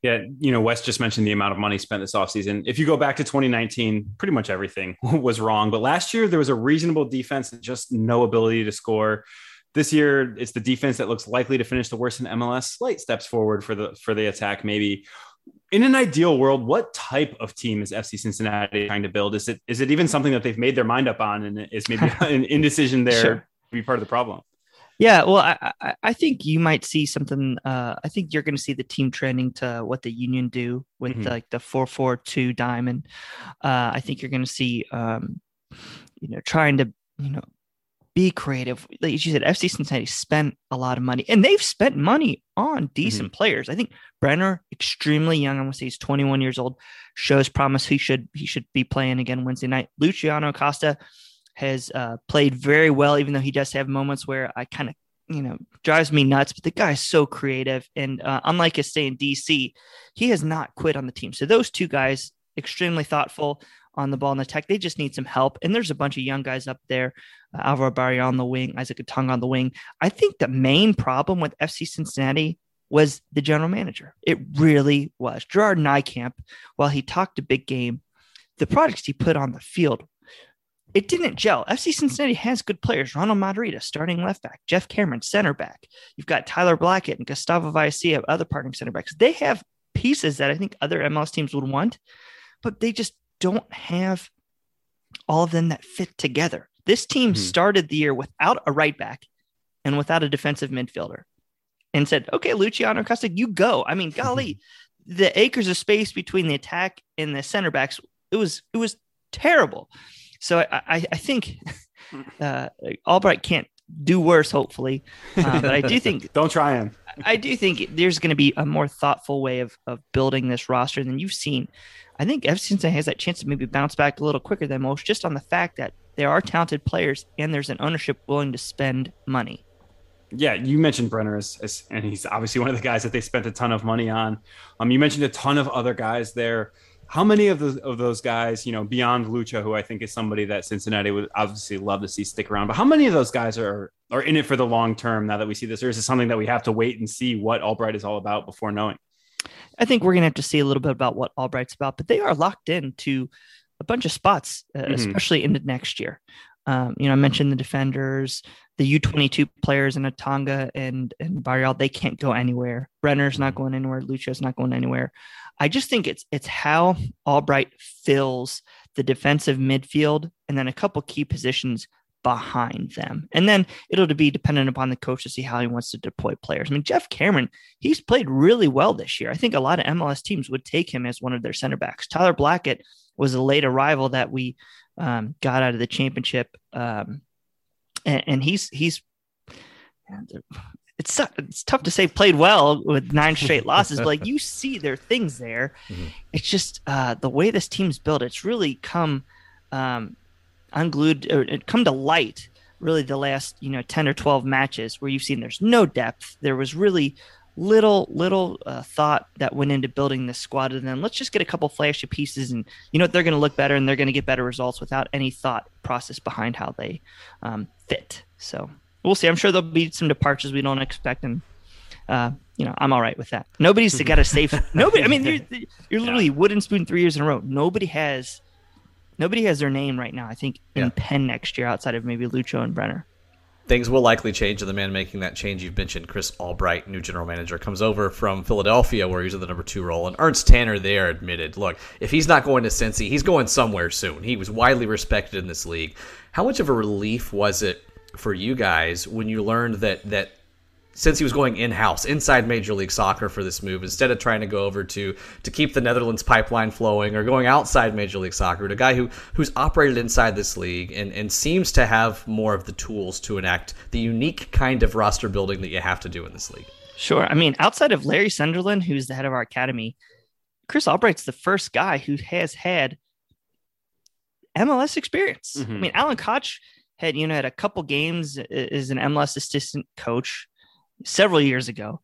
Yeah, you know, Wes just mentioned the amount of money spent this offseason. If you go back to 2019, pretty much everything *laughs* was wrong. But last year there was a reasonable defense and just no ability to score. This year it's the defense that looks likely to finish the worst in MLS. Slight steps forward for the for the attack, maybe. In an ideal world, what type of team is FC Cincinnati trying to build? Is it is it even something that they've made their mind up on, and is maybe *laughs* an indecision there sure. to be part of the problem? Yeah, well, I, I, I think you might see something. Uh, I think you're going to see the team trending to what the Union do with mm-hmm. like the four four two diamond. Uh, I think you're going to see, um, you know, trying to you know be creative. Like you said, FC Cincinnati spent a lot of money, and they've spent money on decent mm-hmm. players. I think Brenner, extremely young. I'm going to say he's 21 years old, shows promise. He should he should be playing again Wednesday night. Luciano Acosta has uh, played very well, even though he does have moments where I kind of, you know, drives me nuts. But the guy is so creative. And uh, unlike his stay in DC, he has not quit on the team. So those two guys, extremely thoughtful on the ball in the tech. They just need some help. And there's a bunch of young guys up there. Uh, Alvaro Barreal on the wing, Isaac Atanga on the wing. I think the main problem with FC Cincinnati was the general manager. It really was. Gerard Nijkamp, while he talked a big game, the products he put on the field it didn't gel. FC Cincinnati has good players. Ronald Matarrita, starting left back. Geoff Cameron, center back. You've got Tyler Blackett and Gustavo Vallecilla, other partnering center backs. They have pieces that I think other MLS teams would want, but they just don't have all of them that fit together. This team mm-hmm. started the year without a right back and without a defensive midfielder and said, okay, Luciano Costa, you go. I mean, golly, the acres of space between the attack and the center backs, it was, it was terrible. So I, I, I think *laughs* uh, Albright can't do worse, hopefully. Uh, but I do *laughs* think don't try him. I do think there's going to be a more thoughtful way of of building this roster than you've seen. I think FC Cincinnati has that chance to maybe bounce back a little quicker than most, just on the fact that there are talented players and there's an ownership willing to spend money. Yeah, you mentioned Brenner as, as, and he's obviously one of the guys that they spent a ton of money on. Um, you mentioned a ton of other guys there. How many of those of those guys, you know, beyond Lucho, who I think is somebody that Cincinnati would obviously love to see stick around, but how many of those guys are are in it for the long term now that we see this, or is it something that we have to wait and see what Albright is all about before knowing? I think we're going to have to see a little bit about what Albright's about, but they are locked into a bunch of spots, uh, mm-hmm. especially into next year. Um, you know, I mentioned the defenders, the U22 players in Atanga and and Barreal, they can't go anywhere. Brenner's not mm-hmm. going anywhere. Lucho's not going anywhere. I just think it's it's how Albright fills the defensive midfield and then a couple key positions behind them. And then it'll be dependent upon the coach to see how he wants to deploy players. I mean, Geoff Cameron, he's played really well this year. I think a lot of MLS teams would take him as one of their center backs. Tyler Blackett was a late arrival that we um, got out of the championship, um, and, and, he's he's. It's, it's tough to say played well with nine straight *laughs* losses, but like you see there are things there. Mm-hmm. It's just uh, the way this team's built. It's really come um, unglued or it come to light really the last you know 10 or 12 matches where you've seen there's no depth there was really little little uh, thought that went into building this squad and then let's just get a couple flashy pieces and you know they're going to look better and they're going to get better results without any thought process behind how they um, fit so we'll see i'm sure there'll be some departures we don't expect and uh, you know i'm all right with that nobody's *laughs* got a safe nobody i mean you're, *laughs* you're literally yeah. wooden spoon three years in a row nobody has nobody has their name right now i think in yeah. pen next year outside of maybe lucho and brenner things will likely change. And the man making that change you've mentioned, Chris Albright, new general manager, comes over from Philadelphia where he's in the number two role. And Ernst Tanner there admitted, look, if he's not going to Cincy, he's going somewhere soon. He was widely respected in this league. How much of a relief was it for you guys when you learned that that since he was going in house inside Major League Soccer for this move, instead of trying to go over to to keep the Netherlands pipeline flowing or going outside Major League Soccer, to a guy who who's operated inside this league and, and seems to have more of the tools to enact the unique kind of roster building that you have to do in this league. Sure. I mean, outside of Larry Sunderland, who's the head of our academy, Chris Albright's the first guy who has had MLS experience. Mm-hmm. I mean, Alan Koch had, you know, had a couple games as an MLS assistant coach several years ago,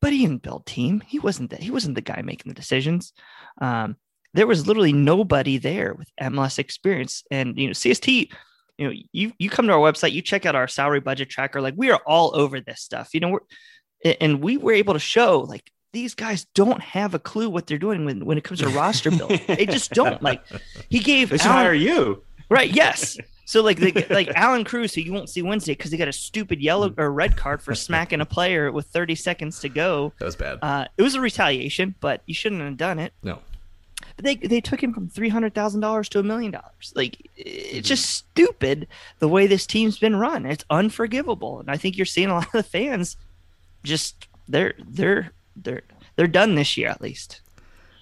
but he didn't build team. He wasn't that. He wasn't the guy making the decisions. Um, there was literally nobody there with MLS experience. And you know, CST, you know, you you come to our website, you check out our salary budget tracker. Like we are all over this stuff. You know, we're and we were able to show like these guys don't have a clue what they're doing when, when it comes to roster building. they just don't. Like he gave. *laughs* They should hire you. Right. Yes. So like they, like *laughs* Allan Cruz, who you won't see Wednesday because he got a stupid yellow mm. or red card for smacking a player with 30 seconds to go. That was bad. Uh, it was a retaliation, but you shouldn't have done it. No. But they they took him from three hundred thousand dollars to a million dollars. Like it's just stupid the way this team's been run. It's unforgivable, and I think you're seeing a *laughs* lot of the fans just they're they're they're they're done this year at least.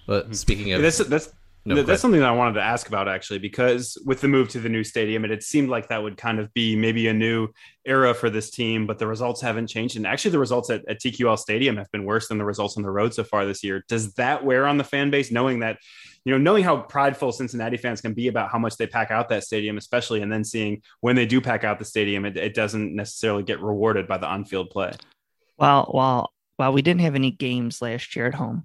But speaking of that's that's no, that's something that I wanted to ask about actually, because with the move to the new stadium, it, it seemed like that would kind of be maybe a new era for this team, but the results haven't changed. And actually, the results at, at TQL Stadium have been worse than the results on the road so far this year. Does that wear on the fan base, knowing that, you know, knowing how prideful Cincinnati fans can be about how much they pack out that stadium, especially, and then seeing when they do pack out the stadium, it, it doesn't necessarily get rewarded by the on field play? Well, while while we didn't have any games last year at home,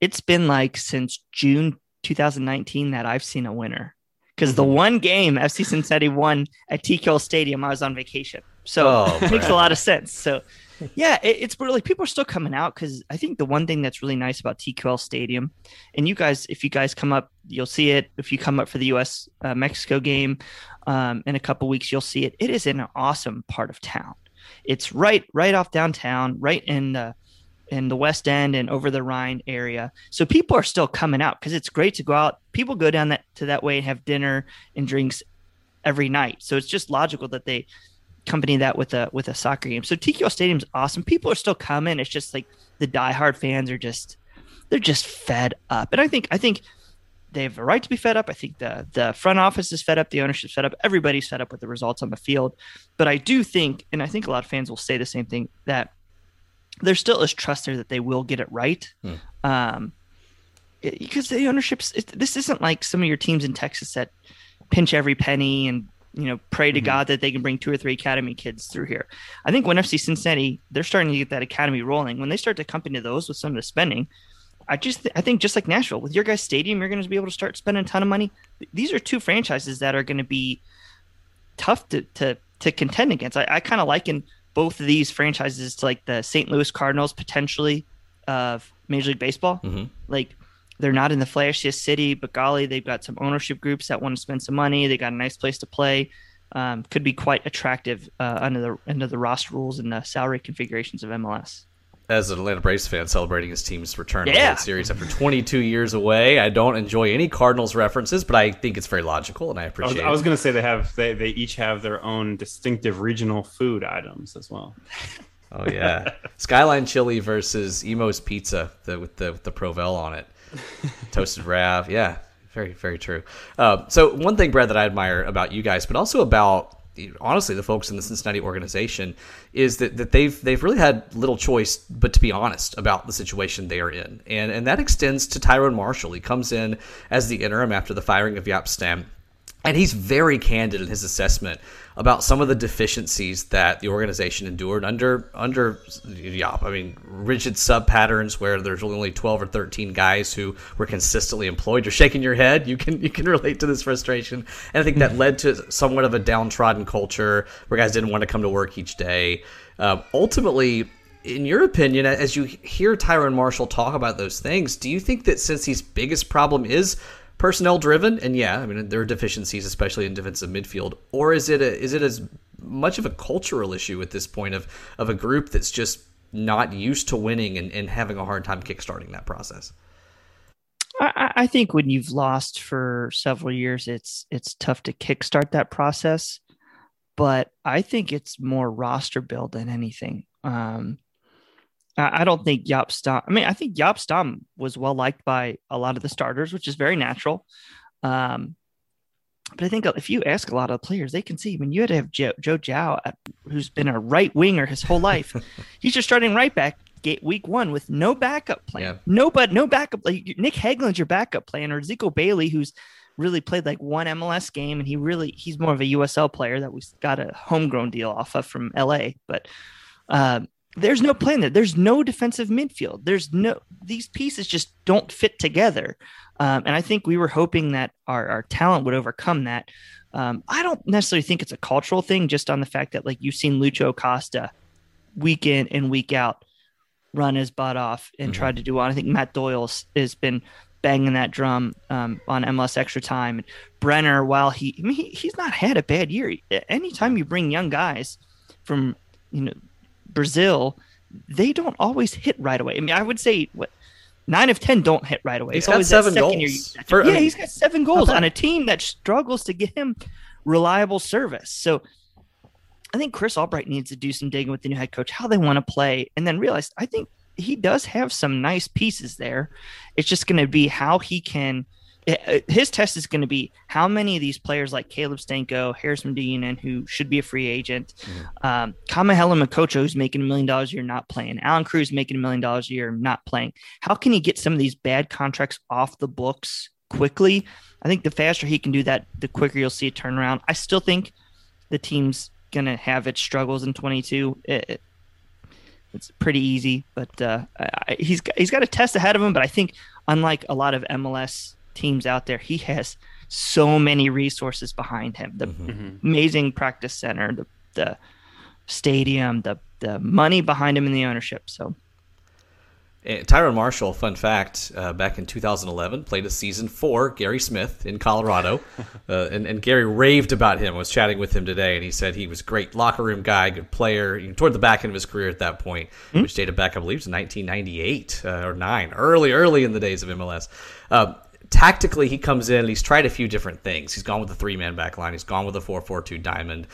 it's been like since June 2019 that I've seen a winner. Because the mm-hmm. one game FC Cincinnati won at TQL Stadium, I was on vacation. So oh, *laughs* it makes a lot of sense. So *laughs* yeah, it, it's really people are still coming out because I think the one thing that's really nice about TQL Stadium, and you guys, if you guys come up, you'll see it. If you come up for the U.S. Uh, Mexico game um, in a couple weeks, you'll see it. It is in an awesome part of town. It's right right off downtown, right in the in the West End and over the Rhine area. So people are still coming out because it's great to go out. People go down that to that way and have dinner and drinks every night. So it's just logical that they accompany that with a with a soccer game. So TQL Stadium's awesome. People are still coming. It's just like the diehard fans are just they're just fed up. And I think I think they have a right to be fed up. I think the the front office is fed up, the ownership's fed up, everybody's fed up with the results on the field. But I do think, and I think a lot of fans will say the same thing, that there still is trust there that they will get it right. Hmm. Um, because the ownership's it, this isn't like some of your teams in Texas that pinch every penny and you know, pray to mm-hmm. God that they can bring two or three academy kids through here. I think when FC Cincinnati, they're starting to get that academy rolling. When they start to accompany those with some of the spending, I just th- I think just like Nashville, with your guys' stadium, you're going to be able to start spending a ton of money. These are two franchises that are going to be tough to to to contend against. I, I kind of liken both of these franchises to like the St. Louis Cardinals potentially of Major League Baseball. Mm-hmm. Like they're not in the flashiest city, but golly, they've got some ownership groups that want to spend some money. They got a nice place to play. Um, could be quite attractive uh, under the under the roster rules and the salary configurations of MLS. As an Atlanta Braves fan, celebrating his team's return yeah. to the World Series after 22 years away, I don't enjoy any Cardinals references, but I think it's very logical, and I appreciate. I was, was going to say they have they, they each have their own distinctive regional food items as well. Oh yeah, *laughs* Skyline Chili versus Imo's Pizza the, with the with the Provel on it, *laughs* toasted rav. Yeah, very very true. Uh, so one thing, Brad, that I admire about you guys, but also about honestly the folks in the Cincinnati organization, is that, that they've they've really had little choice but to be honest about the situation they are in, and and that extends to Tyrone Marshall. He comes in as the interim after the firing of Jaap Stam and he's very candid in his assessment about some of the deficiencies that the organization endured under under Jaap. I mean, rigid sub patterns where there's only 12 or 13 guys who were consistently employed. You're shaking your head. You can you can relate to this frustration, and I think that led to somewhat of a downtrodden culture where guys didn't want to come to work each day. Uh, ultimately. In your opinion, as you hear Tyrone Marshall talk about those things, do you think that since his biggest problem is personnel driven? And yeah, I mean there are deficiencies, especially in defensive midfield. Or is it a, is it as much of a cultural issue at this point of of a group that's just not used to winning and, and having a hard time kickstarting that process? I, I think when you've lost for several years, it's it's tough to kickstart that process. But I think it's more roster build than anything. Um, I don't think Jaap Stam. I mean, I think Jaap Stam was well liked by a lot of the starters, which is very natural. Um, but I think if you ask a lot of the players, they can see. I mean, you had to have Joe, Joe Gyau, who's been a right winger his whole life. *laughs* He's just starting right back week one with no backup plan. Yeah. No, but no backup. Like Nick Hagglund's your backup plan, or Zico Bailey, who's really played like one MLS game, and he really he's more of a USL player that we got a homegrown deal off of from LA. But um, there's no plan there. There's no defensive midfield. There's no these pieces just don't fit together. Um, and I think we were hoping that our, our talent would overcome that. Um, I don't necessarily think it's a cultural thing, just on the fact that like you've seen Lucho Costa week in and week out run his butt off and mm-hmm. tried to do well. I think Matt Doyle has been banging that drum um, on MLS extra time. And Brenner, while he, I mean, he, he's not had a bad year. Anytime you bring young guys from, you know, Brazil, they don't always hit right away. I mean, I would say what nine of ten don't hit right away. He's got seven goals. For, yeah, I mean, he's got seven goals on a team that struggles to get him reliable service. So I think Chris Albright needs to do some digging with the new head coach, how they want to play, and then realize I think he does have some nice pieces there. It's just going to be how he can – his test is going to be how many of these players like Caleb Stanko, Harrison Deanan, who should be a free agent, mm-hmm. um, Kamohelo Mokotjo, who's making a million dollars a year, not playing, Allan Cruz making a million dollars a year, not playing. How can he get some of these bad contracts off the books quickly? I think the faster he can do that, the quicker you'll see a turnaround. I still think the team's going to have its struggles in 22. It, it, it's pretty easy, but uh, I, he's he's got a test ahead of him. But I think unlike a lot of MLS teams out there. He has so many resources behind him. The mm-hmm. mm-hmm. amazing practice center, the the stadium, the the money behind him in the ownership. So Tyrone Marshall, fun fact, uh, back in 2011, played a season for Gary Smith in Colorado. *laughs* uh, and, and, Gary raved about him. I was chatting with him today, and he said he was great locker room guy, good player. Toward the back end of his career at that point, mm-hmm. which dated back, I believe, to 1998 uh, or 9, early, early in the days of MLS. Tactically he comes in and he's tried a few different things. He's gone with the three man back line. He's gone with a four four two diamond.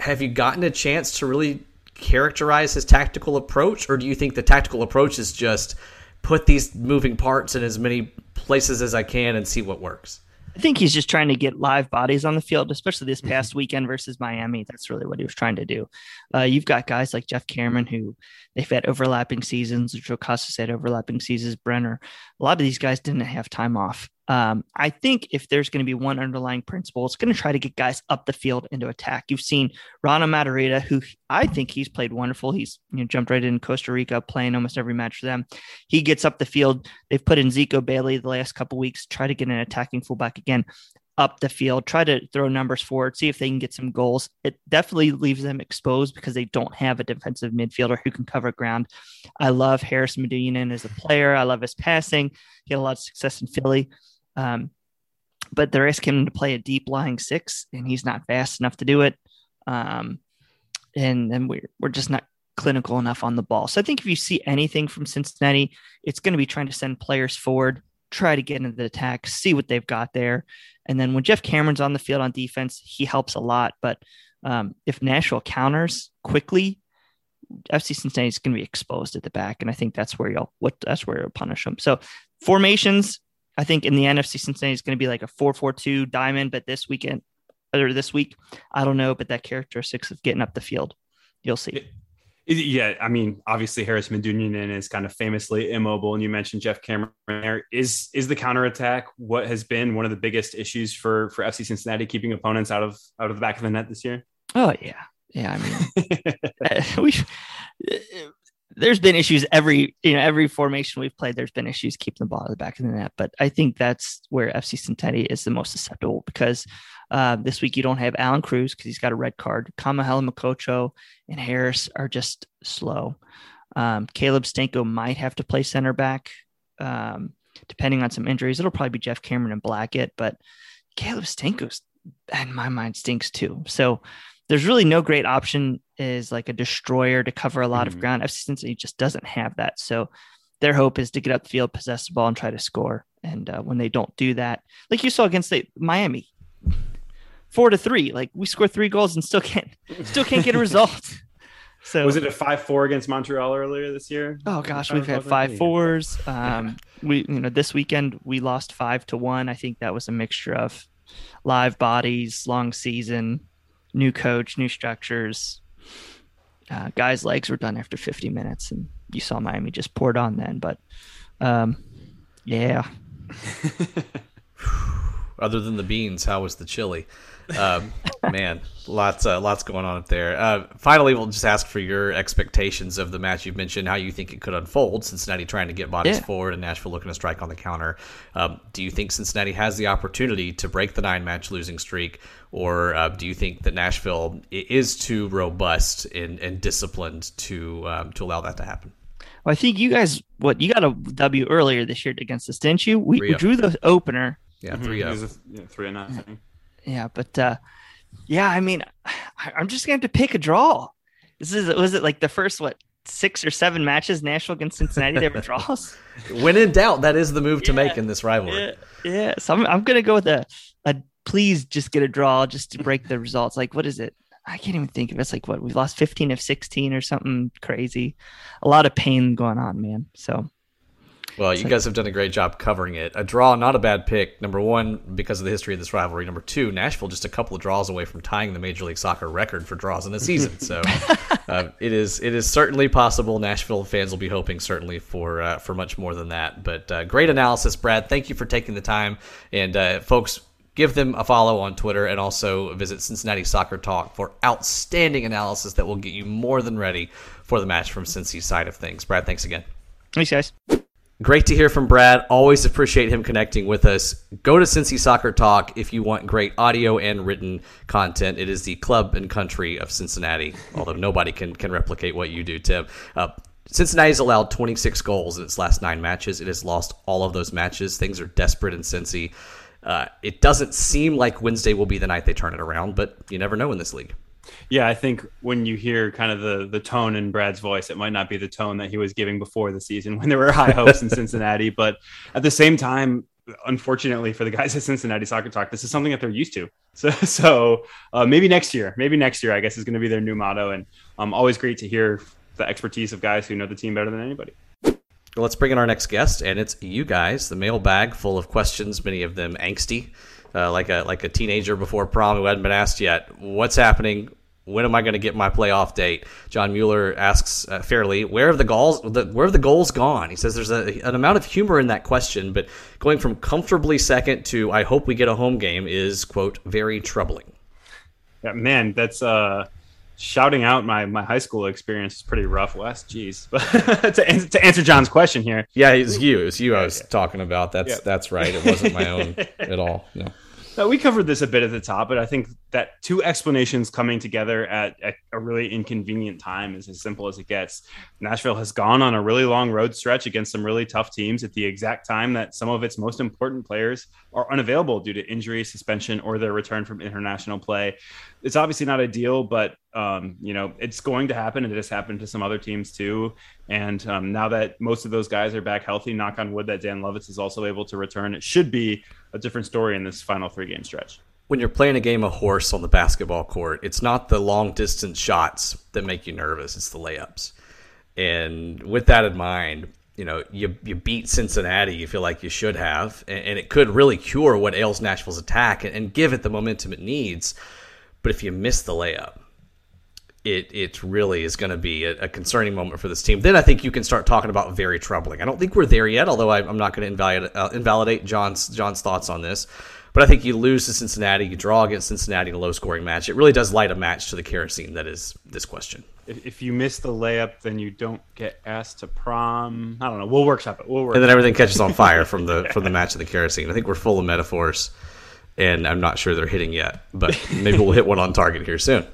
Have you gotten a chance to really characterize his tactical approach, or do you think the tactical approach is just put these moving parts in as many places as I can and see what works? I think he's just trying to get live bodies on the field, especially this mm-hmm. past weekend versus Miami. That's really what he was trying to do. Uh, you've got guys like Geoff Cameron who they've had overlapping seasons. Joe Costas had overlapping seasons. Brenner, a lot of these guys didn't have time off. Um, I think if there's going to be one underlying principle, it's going to try to get guys up the field into attack. You've seen Rana Matarrita, who I think he's played wonderful. He's you know, jumped right in Costa Rica, playing almost every match for them. He gets up the field. They've put in Zico Bailey the last couple weeks, try to get an attacking fullback again up the field, try to throw numbers forward, see if they can get some goals. It definitely leaves them exposed because they don't have a defensive midfielder who can cover ground. I love Haris Medunjanin as a player. I love his passing. He had a lot of success in Philly. Um, but they're asking him to play a deep lying six, and he's not fast enough to do it. Um, and then we're, we're just not clinical enough on the ball. So I think if you see anything from Cincinnati, it's going to be trying to send players forward, try to get into the attack, see what they've got there. And then when Geoff Cameron's on the field on defense, he helps a lot. But um, if Nashville counters quickly, FC Cincinnati is going to be exposed at the back, and I think that's where you'll what that's where you'll punish them. So formations, I think in the NFC Cincinnati is going to be like a four-four-two diamond, but this weekend or this week, I don't know, but that characteristics of getting up the field, you'll see. it Yeah, I mean, obviously Haris Medunjanin is kind of famously immobile, and you mentioned Geoff Cameron. There is is the counterattack what has been one of the biggest issues for for FC Cincinnati keeping opponents out of out of the back of the net this year? Oh yeah, yeah. I mean, *laughs* *laughs* we there's been issues every you know every formation we've played. There's been issues keeping the ball at the back of the net, but I think that's where FC Cincinnati is the most susceptible because uh, this week you don't have Allan Cruz because he's got a red card. Kamohelo Mokotjo and Haris are just slow. Um, Caleb Stanko might have to play center back, um, depending on some injuries. It'll probably be Geoff Cameron and Blackett, but Caleb Stanko, in my mind, stinks too. So there's really no great option is like a destroyer to cover a lot mm-hmm. of ground. FC Cincinnati just doesn't have that. So their hope is to get up the field, possess the ball, and try to score. And uh, when they don't do that, like you saw against the, Miami, four to three. Like we score three goals and still can't still can't get a result. *laughs* So was it a five four against Montreal earlier this year? Oh gosh, we've had five fours. Um, we you know this weekend we lost five to one. I think that was a mixture of live bodies, long season, new coach, new structures. Uh, guys' legs were done after 50 minutes, and you saw Miami just poured on then. But um, yeah. *laughs* Other than the beans, how was the chili? Um, *laughs* man, lots uh, lots going on up there. Uh, finally, we'll just ask for your expectations of the match. You've mentioned how you think it could unfold. Cincinnati trying to get bodies yeah. forward, and Nashville looking to strike on the counter. Um, do you think Cincinnati has the opportunity to break the nine match losing streak, or uh, do you think that Nashville is too robust and, and disciplined to um, to allow that to happen? Well, I think you guys, what you got a W earlier this year against us, didn't you? We, we drew the opener. Yeah, 3 mm-hmm. yeah, 3 and nothing yeah, but uh, yeah, I mean, I, am just gonna have to pick a draw. This is was it like the first what six or seven matches Nashville against Cincinnati they were draws. *laughs* when in doubt, that is the move to make in this rivalry. Yeah, yeah. so I'm I'm gonna go with a a please just get a draw just to break the results. Like what is it? I can't even think of it. It's like what we've lost 15 of 16 or something crazy. A lot of pain going on, man. So well, you guys have done a great job covering it. A draw, not a bad pick. Number one, because of the history of this rivalry. Number two, Nashville just a couple of draws away from tying the Major League Soccer record for draws in a season. So *laughs* uh, it is it is certainly possible. Nashville fans will be hoping certainly for uh, for much more than that. But uh, great analysis, Brad. Thank you for taking the time. And uh, folks, give them a follow on Twitter and also visit Cincinnati Soccer Talk for outstanding analysis that will get you more than ready for the match from Cincy's side of things. Brad, thanks again. Thanks, guys. Great to hear from Brad. Always appreciate him connecting with us. Go to Cincy Soccer Talk if you want great audio and written content. It is the club and country of Cincinnati, although nobody can, can replicate what you do, Tim. Uh, Cincinnati has allowed 26 goals in its last nine matches. It has lost all of those matches. Things are desperate in Cincy. Uh, it doesn't seem like Wednesday will be the night they turn it around, but you never know in this league. Yeah, I think when you hear kind of the the tone in Brad's voice, it might not be the tone that he was giving before the season when there were high hopes in *laughs* Cincinnati. But at the same time, unfortunately for the guys at Cincinnati Soccer Talk, this is something that they're used to. *laughs* So, so uh, maybe next year, maybe next year, I guess is going to be their new motto. And um, always great to hear the expertise of guys who know the team better than anybody. Well, let's bring in our next guest, and it's you guys. The mailbag full of questions, many of them angsty, uh, like a like a teenager before prom who hadn't been asked yet. What's happening when am I going to get my playoff date? John Mueller asks uh, fairly, where have the goals? The, where have the goals gone? He says there's a, an amount of humor in that question, but going from comfortably second to I hope we get a home game is quote very troubling. Yeah, man, that's uh, shouting out my my high school experience is pretty rough, Wes. Jeez, but to, answer, to answer John's question here, Yeah, it was you. It was you I was yeah. talking about. That's Yeah. that's right. It wasn't my own *laughs* at all. No. Uh, we covered this a bit at the top, but I think that two explanations coming together at, at a really inconvenient time is as simple as it gets. Nashville has gone on a really long road stretch against some really tough teams at the exact time that some of its most important players are unavailable due to injury, suspension, or their return from international play. It's obviously not ideal, but um, you know it's going to happen, and it has happened to some other teams too. And um, now that most of those guys are back healthy, knock on wood that Dan Lovitz is also able to return, it should be a different story in this final three game stretch. When you're playing a game of horse on the basketball court, it's not the long distance shots that make you nervous, it's the layups. And with that in mind, you know, you, you beat Cincinnati, you feel like you should have, and, and it could really cure what ails Nashville's attack and, and give it the momentum it needs. But if you miss the layup, it it really is going to be a, a concerning moment for this team. Then I think you can start talking about very troubling. I don't think we're there yet, although I, I'm not going to invalidate, uh, invalidate John's John's thoughts on this. But I think you lose to Cincinnati, you draw against Cincinnati in a low scoring match. It really does light a match to the kerosene that is this question. If, if you miss the layup, then you don't get asked to prom. I don't know. We'll workshop it. We'll work. And then everything catches on fire from the *laughs* from the match of the kerosene. I think we're full of metaphors, and I'm not sure they're hitting yet, but *laughs* maybe we'll hit one on target here soon.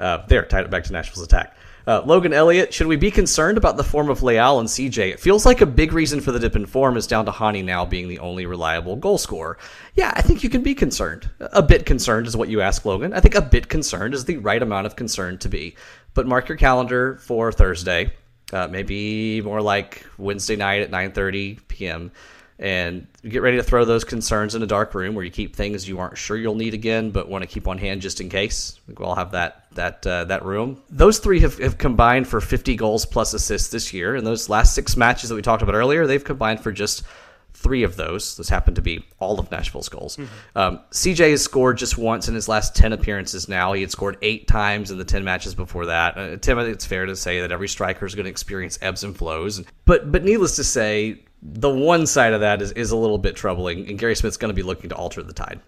Uh, there, tied it back to Nashville's attack. Uh, Logan Elliott, should we be concerned about the form of Leal and CJ? It feels like a big reason for the dip in form is down to Hany now being the only reliable goal scorer. Yeah, I think you can be concerned. A bit concerned is what you ask, Logan. I think a bit concerned is the right amount of concern to be. But mark your calendar for Thursday, uh, maybe more like Wednesday night at 9:30 p.m. And get ready to throw those concerns in a dark room where you keep things you aren't sure you'll need again, but want to keep on hand just in case. We all have that that uh, that room. Those three have, have combined for 50 goals plus assists this year. And those last six matches that we talked about earlier, they've combined for just three of those. Those happen to be all of Nashville's goals. Um, CJ has scored just once in his last 10 appearances now. He had scored eight times in the 10 matches before that. Uh, Tim, I think it's fair to say that every striker is going to experience ebbs and flows. But, but needless to say, the one side of that is, is a little bit troubling, and Gary Smith's going to be looking to alter the tide.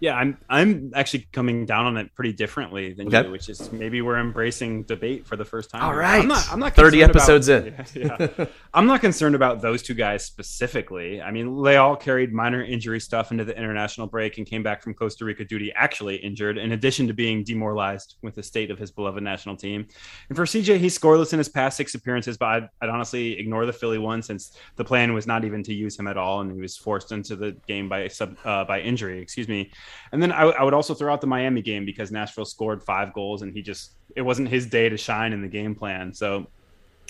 Yeah, I'm I'm actually coming down on it pretty differently than Okay. you, which is maybe we're embracing debate for the first time. All right. I'm not. I'm not 30 episodes about, in. *laughs* Yeah, yeah. I'm not concerned about those two guys specifically. I mean, they all carried minor injury stuff into the international break and came back from Costa Rica duty actually injured, in addition to being demoralized with the state of his beloved national team. And for CJ, he's scoreless in his past six appearances, but I'd, I'd honestly ignore the Philly one since the plan was not even to use him at all, and he was forced into the game by sub uh, by injury. Excuse me. And then I, I would also throw out the Miami game because Nashville scored five goals, and he just it wasn't his day to shine in the game plan. So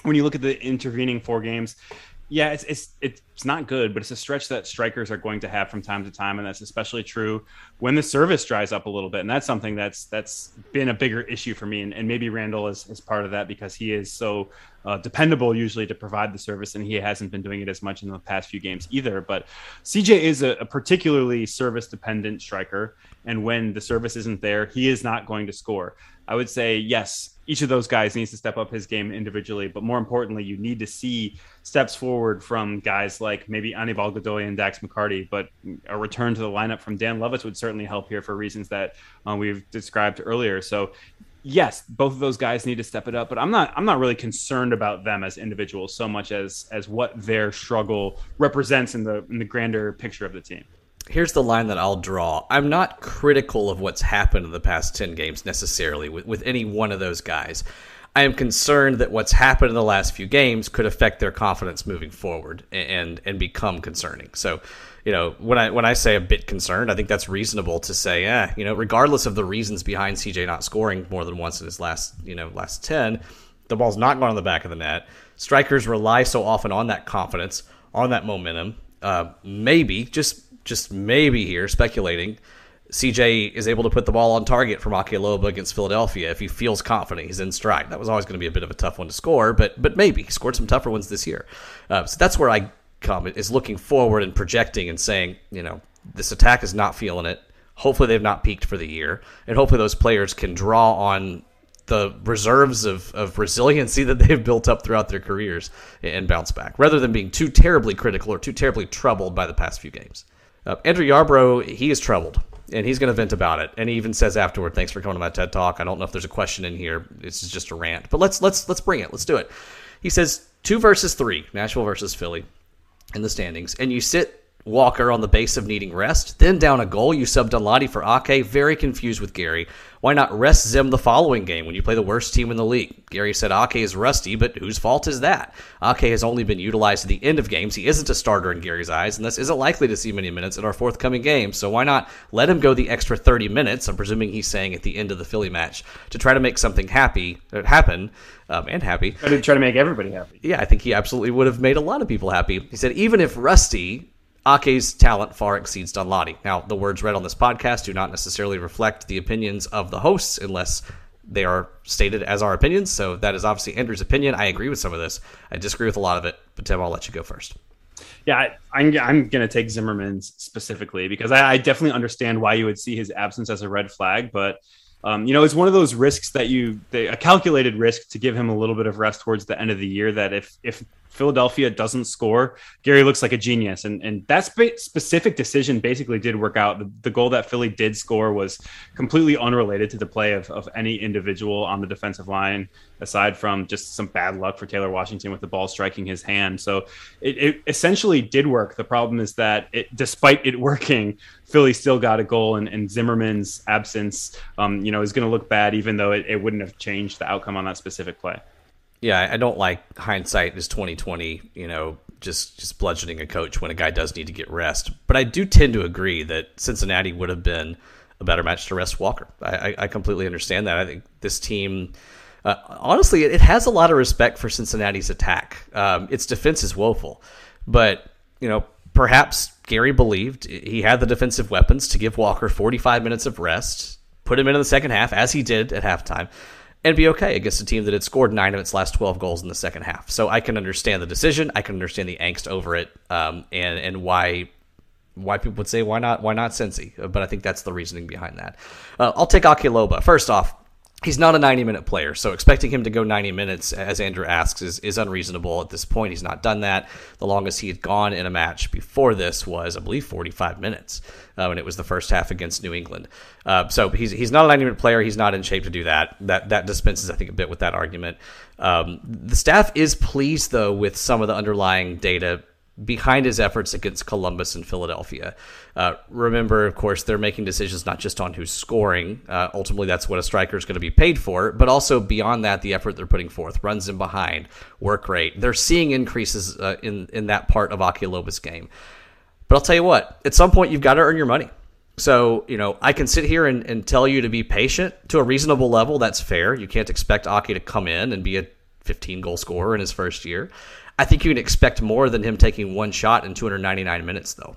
when you look at the intervening four games, yeah, it's it's it's not good, but it's a stretch that strikers are going to have from time to time, and that's especially true when the service dries up a little bit, and that's something that's that's been a bigger issue for me, and, and maybe Randall is, is part of that because he is so uh, dependable usually to provide the service, and he hasn't been doing it as much in the past few games either. But CJ is a, a particularly service dependent striker, and when the service isn't there, he is not going to score. I would say yes, each of those guys needs to step up his game individually, but more importantly, you need to see steps forward from guys like maybe Anibal Godoy and Dax McCarty. But a return to the lineup from Dan Lovitz would certainly help here for reasons that uh, we've described earlier. So yes, both of those guys need to step it up, but I'm not I'm not really concerned about them as individuals so much as as what their struggle represents in the in the grander picture of the team. Here's the line that I'll draw. I'm not critical of what's happened in the past 10 games necessarily with, with any one of those guys. I am concerned that what's happened in the last few games could affect their confidence moving forward and and become concerning. So, you know, when I when I say a bit concerned, I think that's reasonable to say, eh, you know, regardless of the reasons behind CJ not scoring more than once in his last, you know, last 10, the ball's not going on the back of the net. Strikers rely so often on that confidence, on that momentum. Uh, maybe, just just maybe here, speculating, CJ is able to put the ball on target for Makialoba against Philadelphia if he feels confident he's in stride. That was always going to be a bit of a tough one to score, but but maybe he scored some tougher ones this year. Uh, so that's where I come is looking forward and projecting and saying, you know, this attack is not feeling it. Hopefully, they've not peaked for the year, and hopefully, those players can draw on the reserves of, of resiliency *laughs* that they've built up throughout their careers and bounce back, rather than being too terribly critical or too terribly troubled by the past few games. Uh, Andrew Yarbrough, he is troubled, and he's going to vent about it. And he even says afterward, "Thanks for coming to my TED Talk." I don't know if there's a question in here. This is just a rant, but let's let's let's bring it. Let's do it. He says two versus three, Nashville versus Philly, in the standings, and you sit Walker on the base of needing rest. Then down a goal, you sub Danladi for Ake. Very confused with Gary. Why not rest Zim the following game when you play the worst team in the league? Gary said Ake is rusty, but whose fault is that? Ake has only been utilized at the end of games. He isn't a starter in Gary's eyes, and this isn't likely to see many minutes in our forthcoming game. So why not let him go the extra 30 minutes? I'm presuming he's saying at the end of the Philly match to try to make something happy uh, happen um, and happy. Try to make everybody happy. Yeah, I think he absolutely would have made a lot of people happy. He said even if rusty, Ake's talent far exceeds Danladi. Now, the words read on this podcast do not necessarily reflect the opinions of the hosts unless they are stated as our opinions. So that is obviously Andrew's opinion. I agree with some of this. I disagree with a lot of it. But Tim, I'll let you go first. Yeah, I, I'm, I'm going to take Zimmerman's specifically because I, I definitely understand why you would see his absence as a red flag. But um, you know, it's one of those risks that you, they, a calculated risk to give him a little bit of rest towards the end of the year. That if if Philadelphia doesn't score, Gary looks like a genius. And and that spe- specific decision basically did work out. The, the, goal that Philly did score was completely unrelated to the play of, of any individual on the defensive line, aside from just some bad luck for Taylor Washington with the ball striking his hand. So it, it essentially did work. The problem is that it, despite it working, Philly still got a goal, and, and Zimmerman's absence, um, you know, is going to look bad, even though it, it wouldn't have changed the outcome on that specific play yeah, I don't like hindsight is twenty twenty. You know, just just bludgeoning a coach when a guy does need to get rest. But I do tend to agree that Cincinnati would have been a better match to rest Walker. I, I completely understand that. I think this team. Uh, honestly, it, has a lot of respect for Cincinnati's attack. Um, its defense is woeful, but you know perhaps Gary believed he had the defensive weapons to give Walker 45 minutes of rest, put him into the second half as he did at halftime, and be okay against a team that had scored nine of its last 12 goals in the second half. So I can understand the decision. I can understand the angst over it, um, and and why why people would say why not why not Cincy. But I think that's the reasoning behind that. Uh, I'll take Ake Loba first off he's not a 90 minute player. So expecting him to go 90 minutes, as Andrew asks, is, is unreasonable at this point. He's not done that. The longest he had gone in a match before this was, I believe, 45 minutes, uh, and it was the first half against New England. Uh, so he's he's not a 90 minute player. He's not in shape to do that. That that dispenses, I think, a bit with that argument. Um, the staff is pleased though with some of the underlying data behind his efforts against Columbus and Philadelphia. Uh, remember, of course, they're making decisions not just on who's scoring. Uh, ultimately, that's what a striker is going to be paid for, but also beyond that, the effort they're putting forth, runs in behind, work rate. They're seeing increases uh, in in that part of Ake Loba's game. But I'll tell you what, at some point, you've got to earn your money. So, you know, I can sit here and, and tell you to be patient to a reasonable level. That's fair. You can't expect Ake to come in and be a 15 goal scorer in his first year. I think you can expect more than him taking one shot in 299 minutes, though.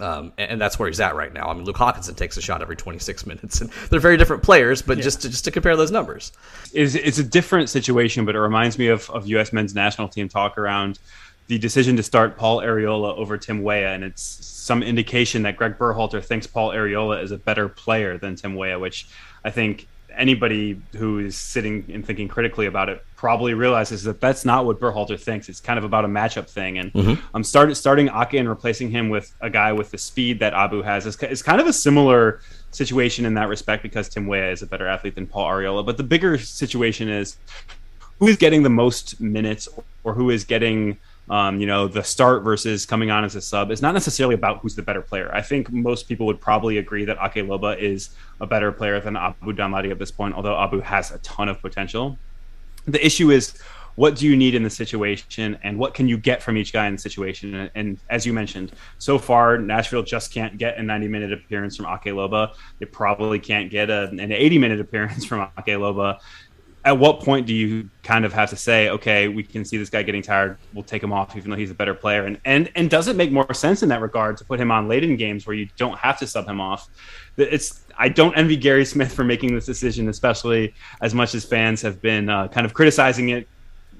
Um, and, and, that's where he's at right now. I mean, Luke Haakenson takes a shot every 26 *laughs* minutes, and they're very different players. But yeah. just to, just to compare those numbers, it's, it's a different situation. But it reminds me of, of U.S. men's national team talk around the decision to start Paul Arriola over Tim Weah, and it's some indication that Greg Berhalter thinks Paul Arriola is a better player than Tim Weah, which I think anybody who is sitting and thinking critically about it probably realizes that that's not what Berhalter thinks. It's kind of about a matchup thing. And mm-hmm. I'm starting Ake and replacing him with a guy with the speed that Abu has is, is kind of a similar situation in that respect because Tim Weah is a better athlete than Paul Arriola. But the bigger situation is who is getting the most minutes or who is getting um, you know, the start versus coming on as a sub is not necessarily about who's the better player. I think most people would probably agree that Ake Loba is a better player than Abu Danladi at this point, although Abu has a ton of potential. The issue is what do you need in the situation and what can you get from each guy in the situation and, and, as you mentioned so far nashville just can't get a 90 minute appearance from ake loba they probably can't get a, an 80 minute appearance *laughs* from ake loba at what point do you kind of have to say, okay, we can see this guy getting tired, we'll take him off, even though he's a better player? And and and does it make more sense in that regard to put him on late in games where you don't have to sub him off? It's I don't envy Gary Smith for making this decision, especially as much as fans have been uh, kind of criticizing it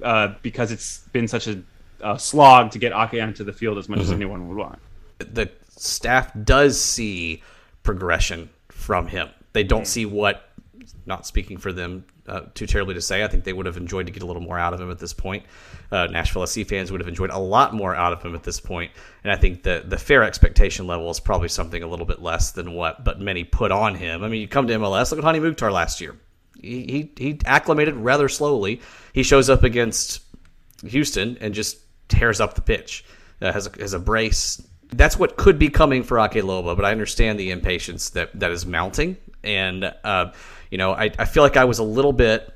uh, because it's been such a, a, slog to get Ake onto the field as much mm-hmm. as anyone would want. The staff does see progression from him. They don't see what, not speaking for them uh, too terribly to say, I think they would have enjoyed to get a little more out of him at this point. Uh, Nashville SC fans would have enjoyed a lot more out of him at this point. and I think the the fair expectation level is probably something a little bit less than what but many put on him. I mean, you come to MLS, look at Hany Mukhtar last year. He, he he acclimated rather slowly. He shows up against Houston and just tears up the pitch. Uh, has a, has a brace. That's what could be coming for Ake Loba, but I understand the impatience that that is mounting, and uh, you know I, I feel like I was a little bit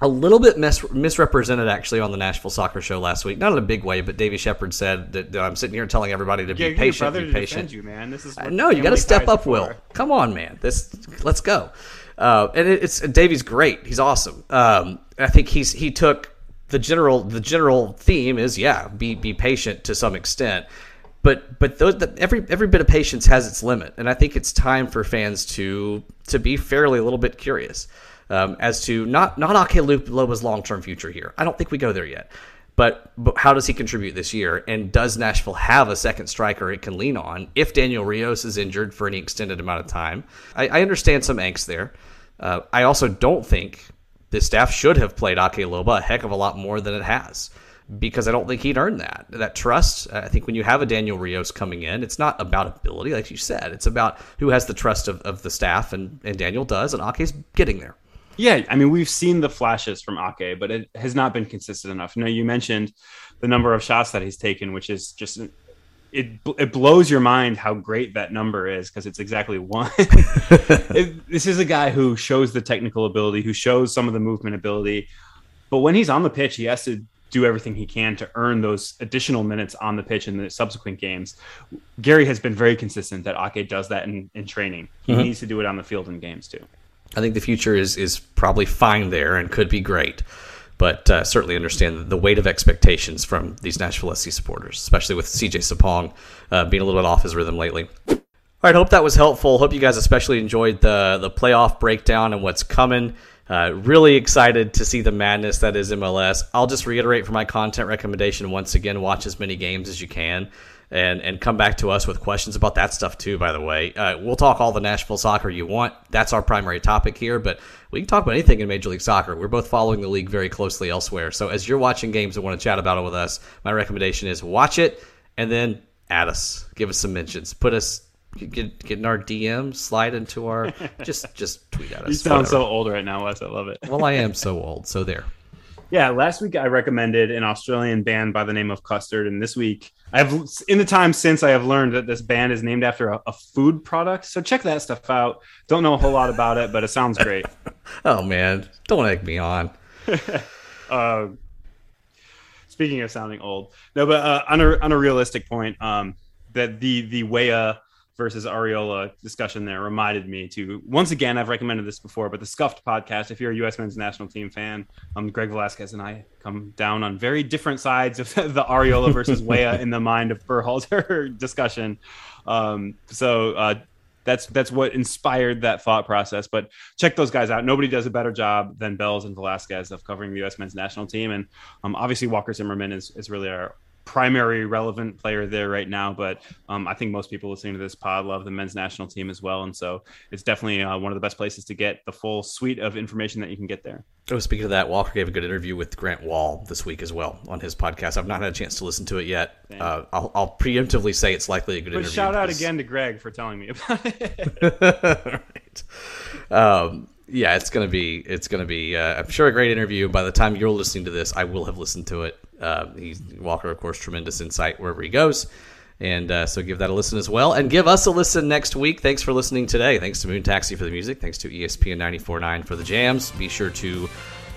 a little bit mis- misrepresented actually on the Nashville Soccer Show last week. Not in a big way, but Davey Shepard said that, that I'm sitting here telling everybody to Get be patient, be to patient. you, man. This is what know you got to step up, Will. Come on, man. This let's go. Uh, and it, it's Davey's great. He's awesome. Um, I think he's he took the general the general theme is yeah be be patient to some extent. But but those, the, every every bit of patience has its limit, and I think it's time for fans to to be fairly a little bit curious um, as to not not Ake Loba's long term future here. I don't think we go there yet. But, but how does he contribute this year? And does Nashville have a second striker it can lean on if Daniel Rios is injured for any extended amount of time? I, I understand some angst there. Uh, I also don't think the staff should have played Ake Loba a heck of a lot more than it has because I don't think he'd earned that. That trust, I think when you have a Daniel Rios coming in, it's not about ability, like you said. It's about who has the trust of, of the staff, and, and Daniel does, and Ake's getting there. Yeah, I mean, we've seen the flashes from Ake, but it has not been consistent enough. Know, you mentioned the number of shots that he's taken, which is just it. It blows your mind how great that number is because it's exactly one. *laughs* it, this is a guy who shows the technical ability, who shows some of the movement ability, but when he's on the pitch, he has to do everything he can to earn those additional minutes on the pitch in the subsequent games. Gary has been very consistent that Ake does that in, in training. He Mhm. needs to do it on the field in games too. I think the future is is probably fine there and could be great, but uh, certainly understand the weight of expectations from these Nashville SC supporters, especially with CJ Sapong uh, being a little bit off his rhythm lately. All right, hope that was helpful. Hope you guys especially enjoyed the the playoff breakdown and what's coming. Uh, really excited to see the madness that is MLS. I'll just reiterate for my content recommendation once again: watch as many games as you can, and and come back to us with questions about that stuff too. By the way, uh, we'll talk all the Nashville soccer you want. That's our primary topic here, but we can talk about anything in Major League Soccer. We're both following the league very closely elsewhere. So as you're watching games and want to chat about it with us, my recommendation is watch it and then add us, give us some mentions, put us. Get, get in our DM, slide into our, *laughs* just just tweet at us. You sound whatever. so old right now, Wes. I love it. Well, I am so *laughs* old, so there. Yeah, last week I recommended an Australian band by the name of Custard, and this week I've in the time since I have learned that this band is named after a, a food product. So check that stuff out. Don't know a whole lot about it, but it sounds great. *laughs* Oh man, don't egg me on. uh, speaking of sounding old, no, but uh, on a on a realistic point, um, that the the Weah versus Arriola discussion there reminded me to once again I've recommended this before, but the Scuffed podcast. If you're a U.S. men's national team fan, um, Greg Velasquez and I come down on very different sides of *laughs* the Arriola versus *laughs* Weah in the mind of Berhalter *laughs* discussion. Um, so. Uh, that's that's what inspired that thought process. But check those guys out. Nobody does a better job than Bells and Velasquez of covering the U.S. men's national team. And um, obviously Walker Zimmerman is is really our primary relevant player there right now. But um, I think most people listening to this pod love the men's national team as well. And so it's definitely uh, one of the best places to get the full suite of information that you can get there. Oh, speaking of that, Walker gave a good interview with Grant Wahl this week as well on his podcast. I've not had a chance to listen to it yet. Uh, I'll, I'll preemptively say it's likely a good But interview. shout out because- again to Greg for telling me about it. *laughs* right. Um, yeah, it's gonna be it's gonna be uh, I'm sure a great interview. By the time you're listening to this, I will have listened to it. Uh, he's Walker, of course, tremendous insight wherever he goes, and uh, so give that a listen as well, and give us a listen next week. Thanks for listening today. Thanks to Moon Taxi for the music. Thanks to ESPN 94.9 for the jams. Be sure to.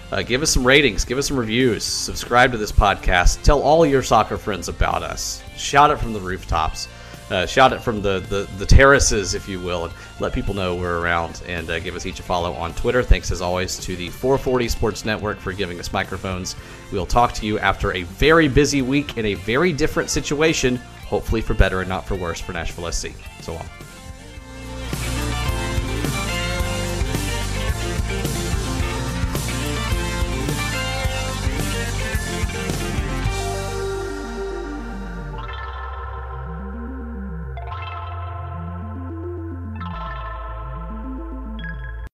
Uh, give us some ratings, give us some reviews, subscribe to this podcast, tell all your soccer friends about us, shout it from the rooftops uh, shout it from the, the, the terraces, if you will, and let people know we're around and uh, give us each a follow on Twitter. Thanks as always to the 440 Sports Network for giving us microphones. We'll talk to you after a very busy week in a very different situation, hopefully for better and not for worse for Nashville SC. So long.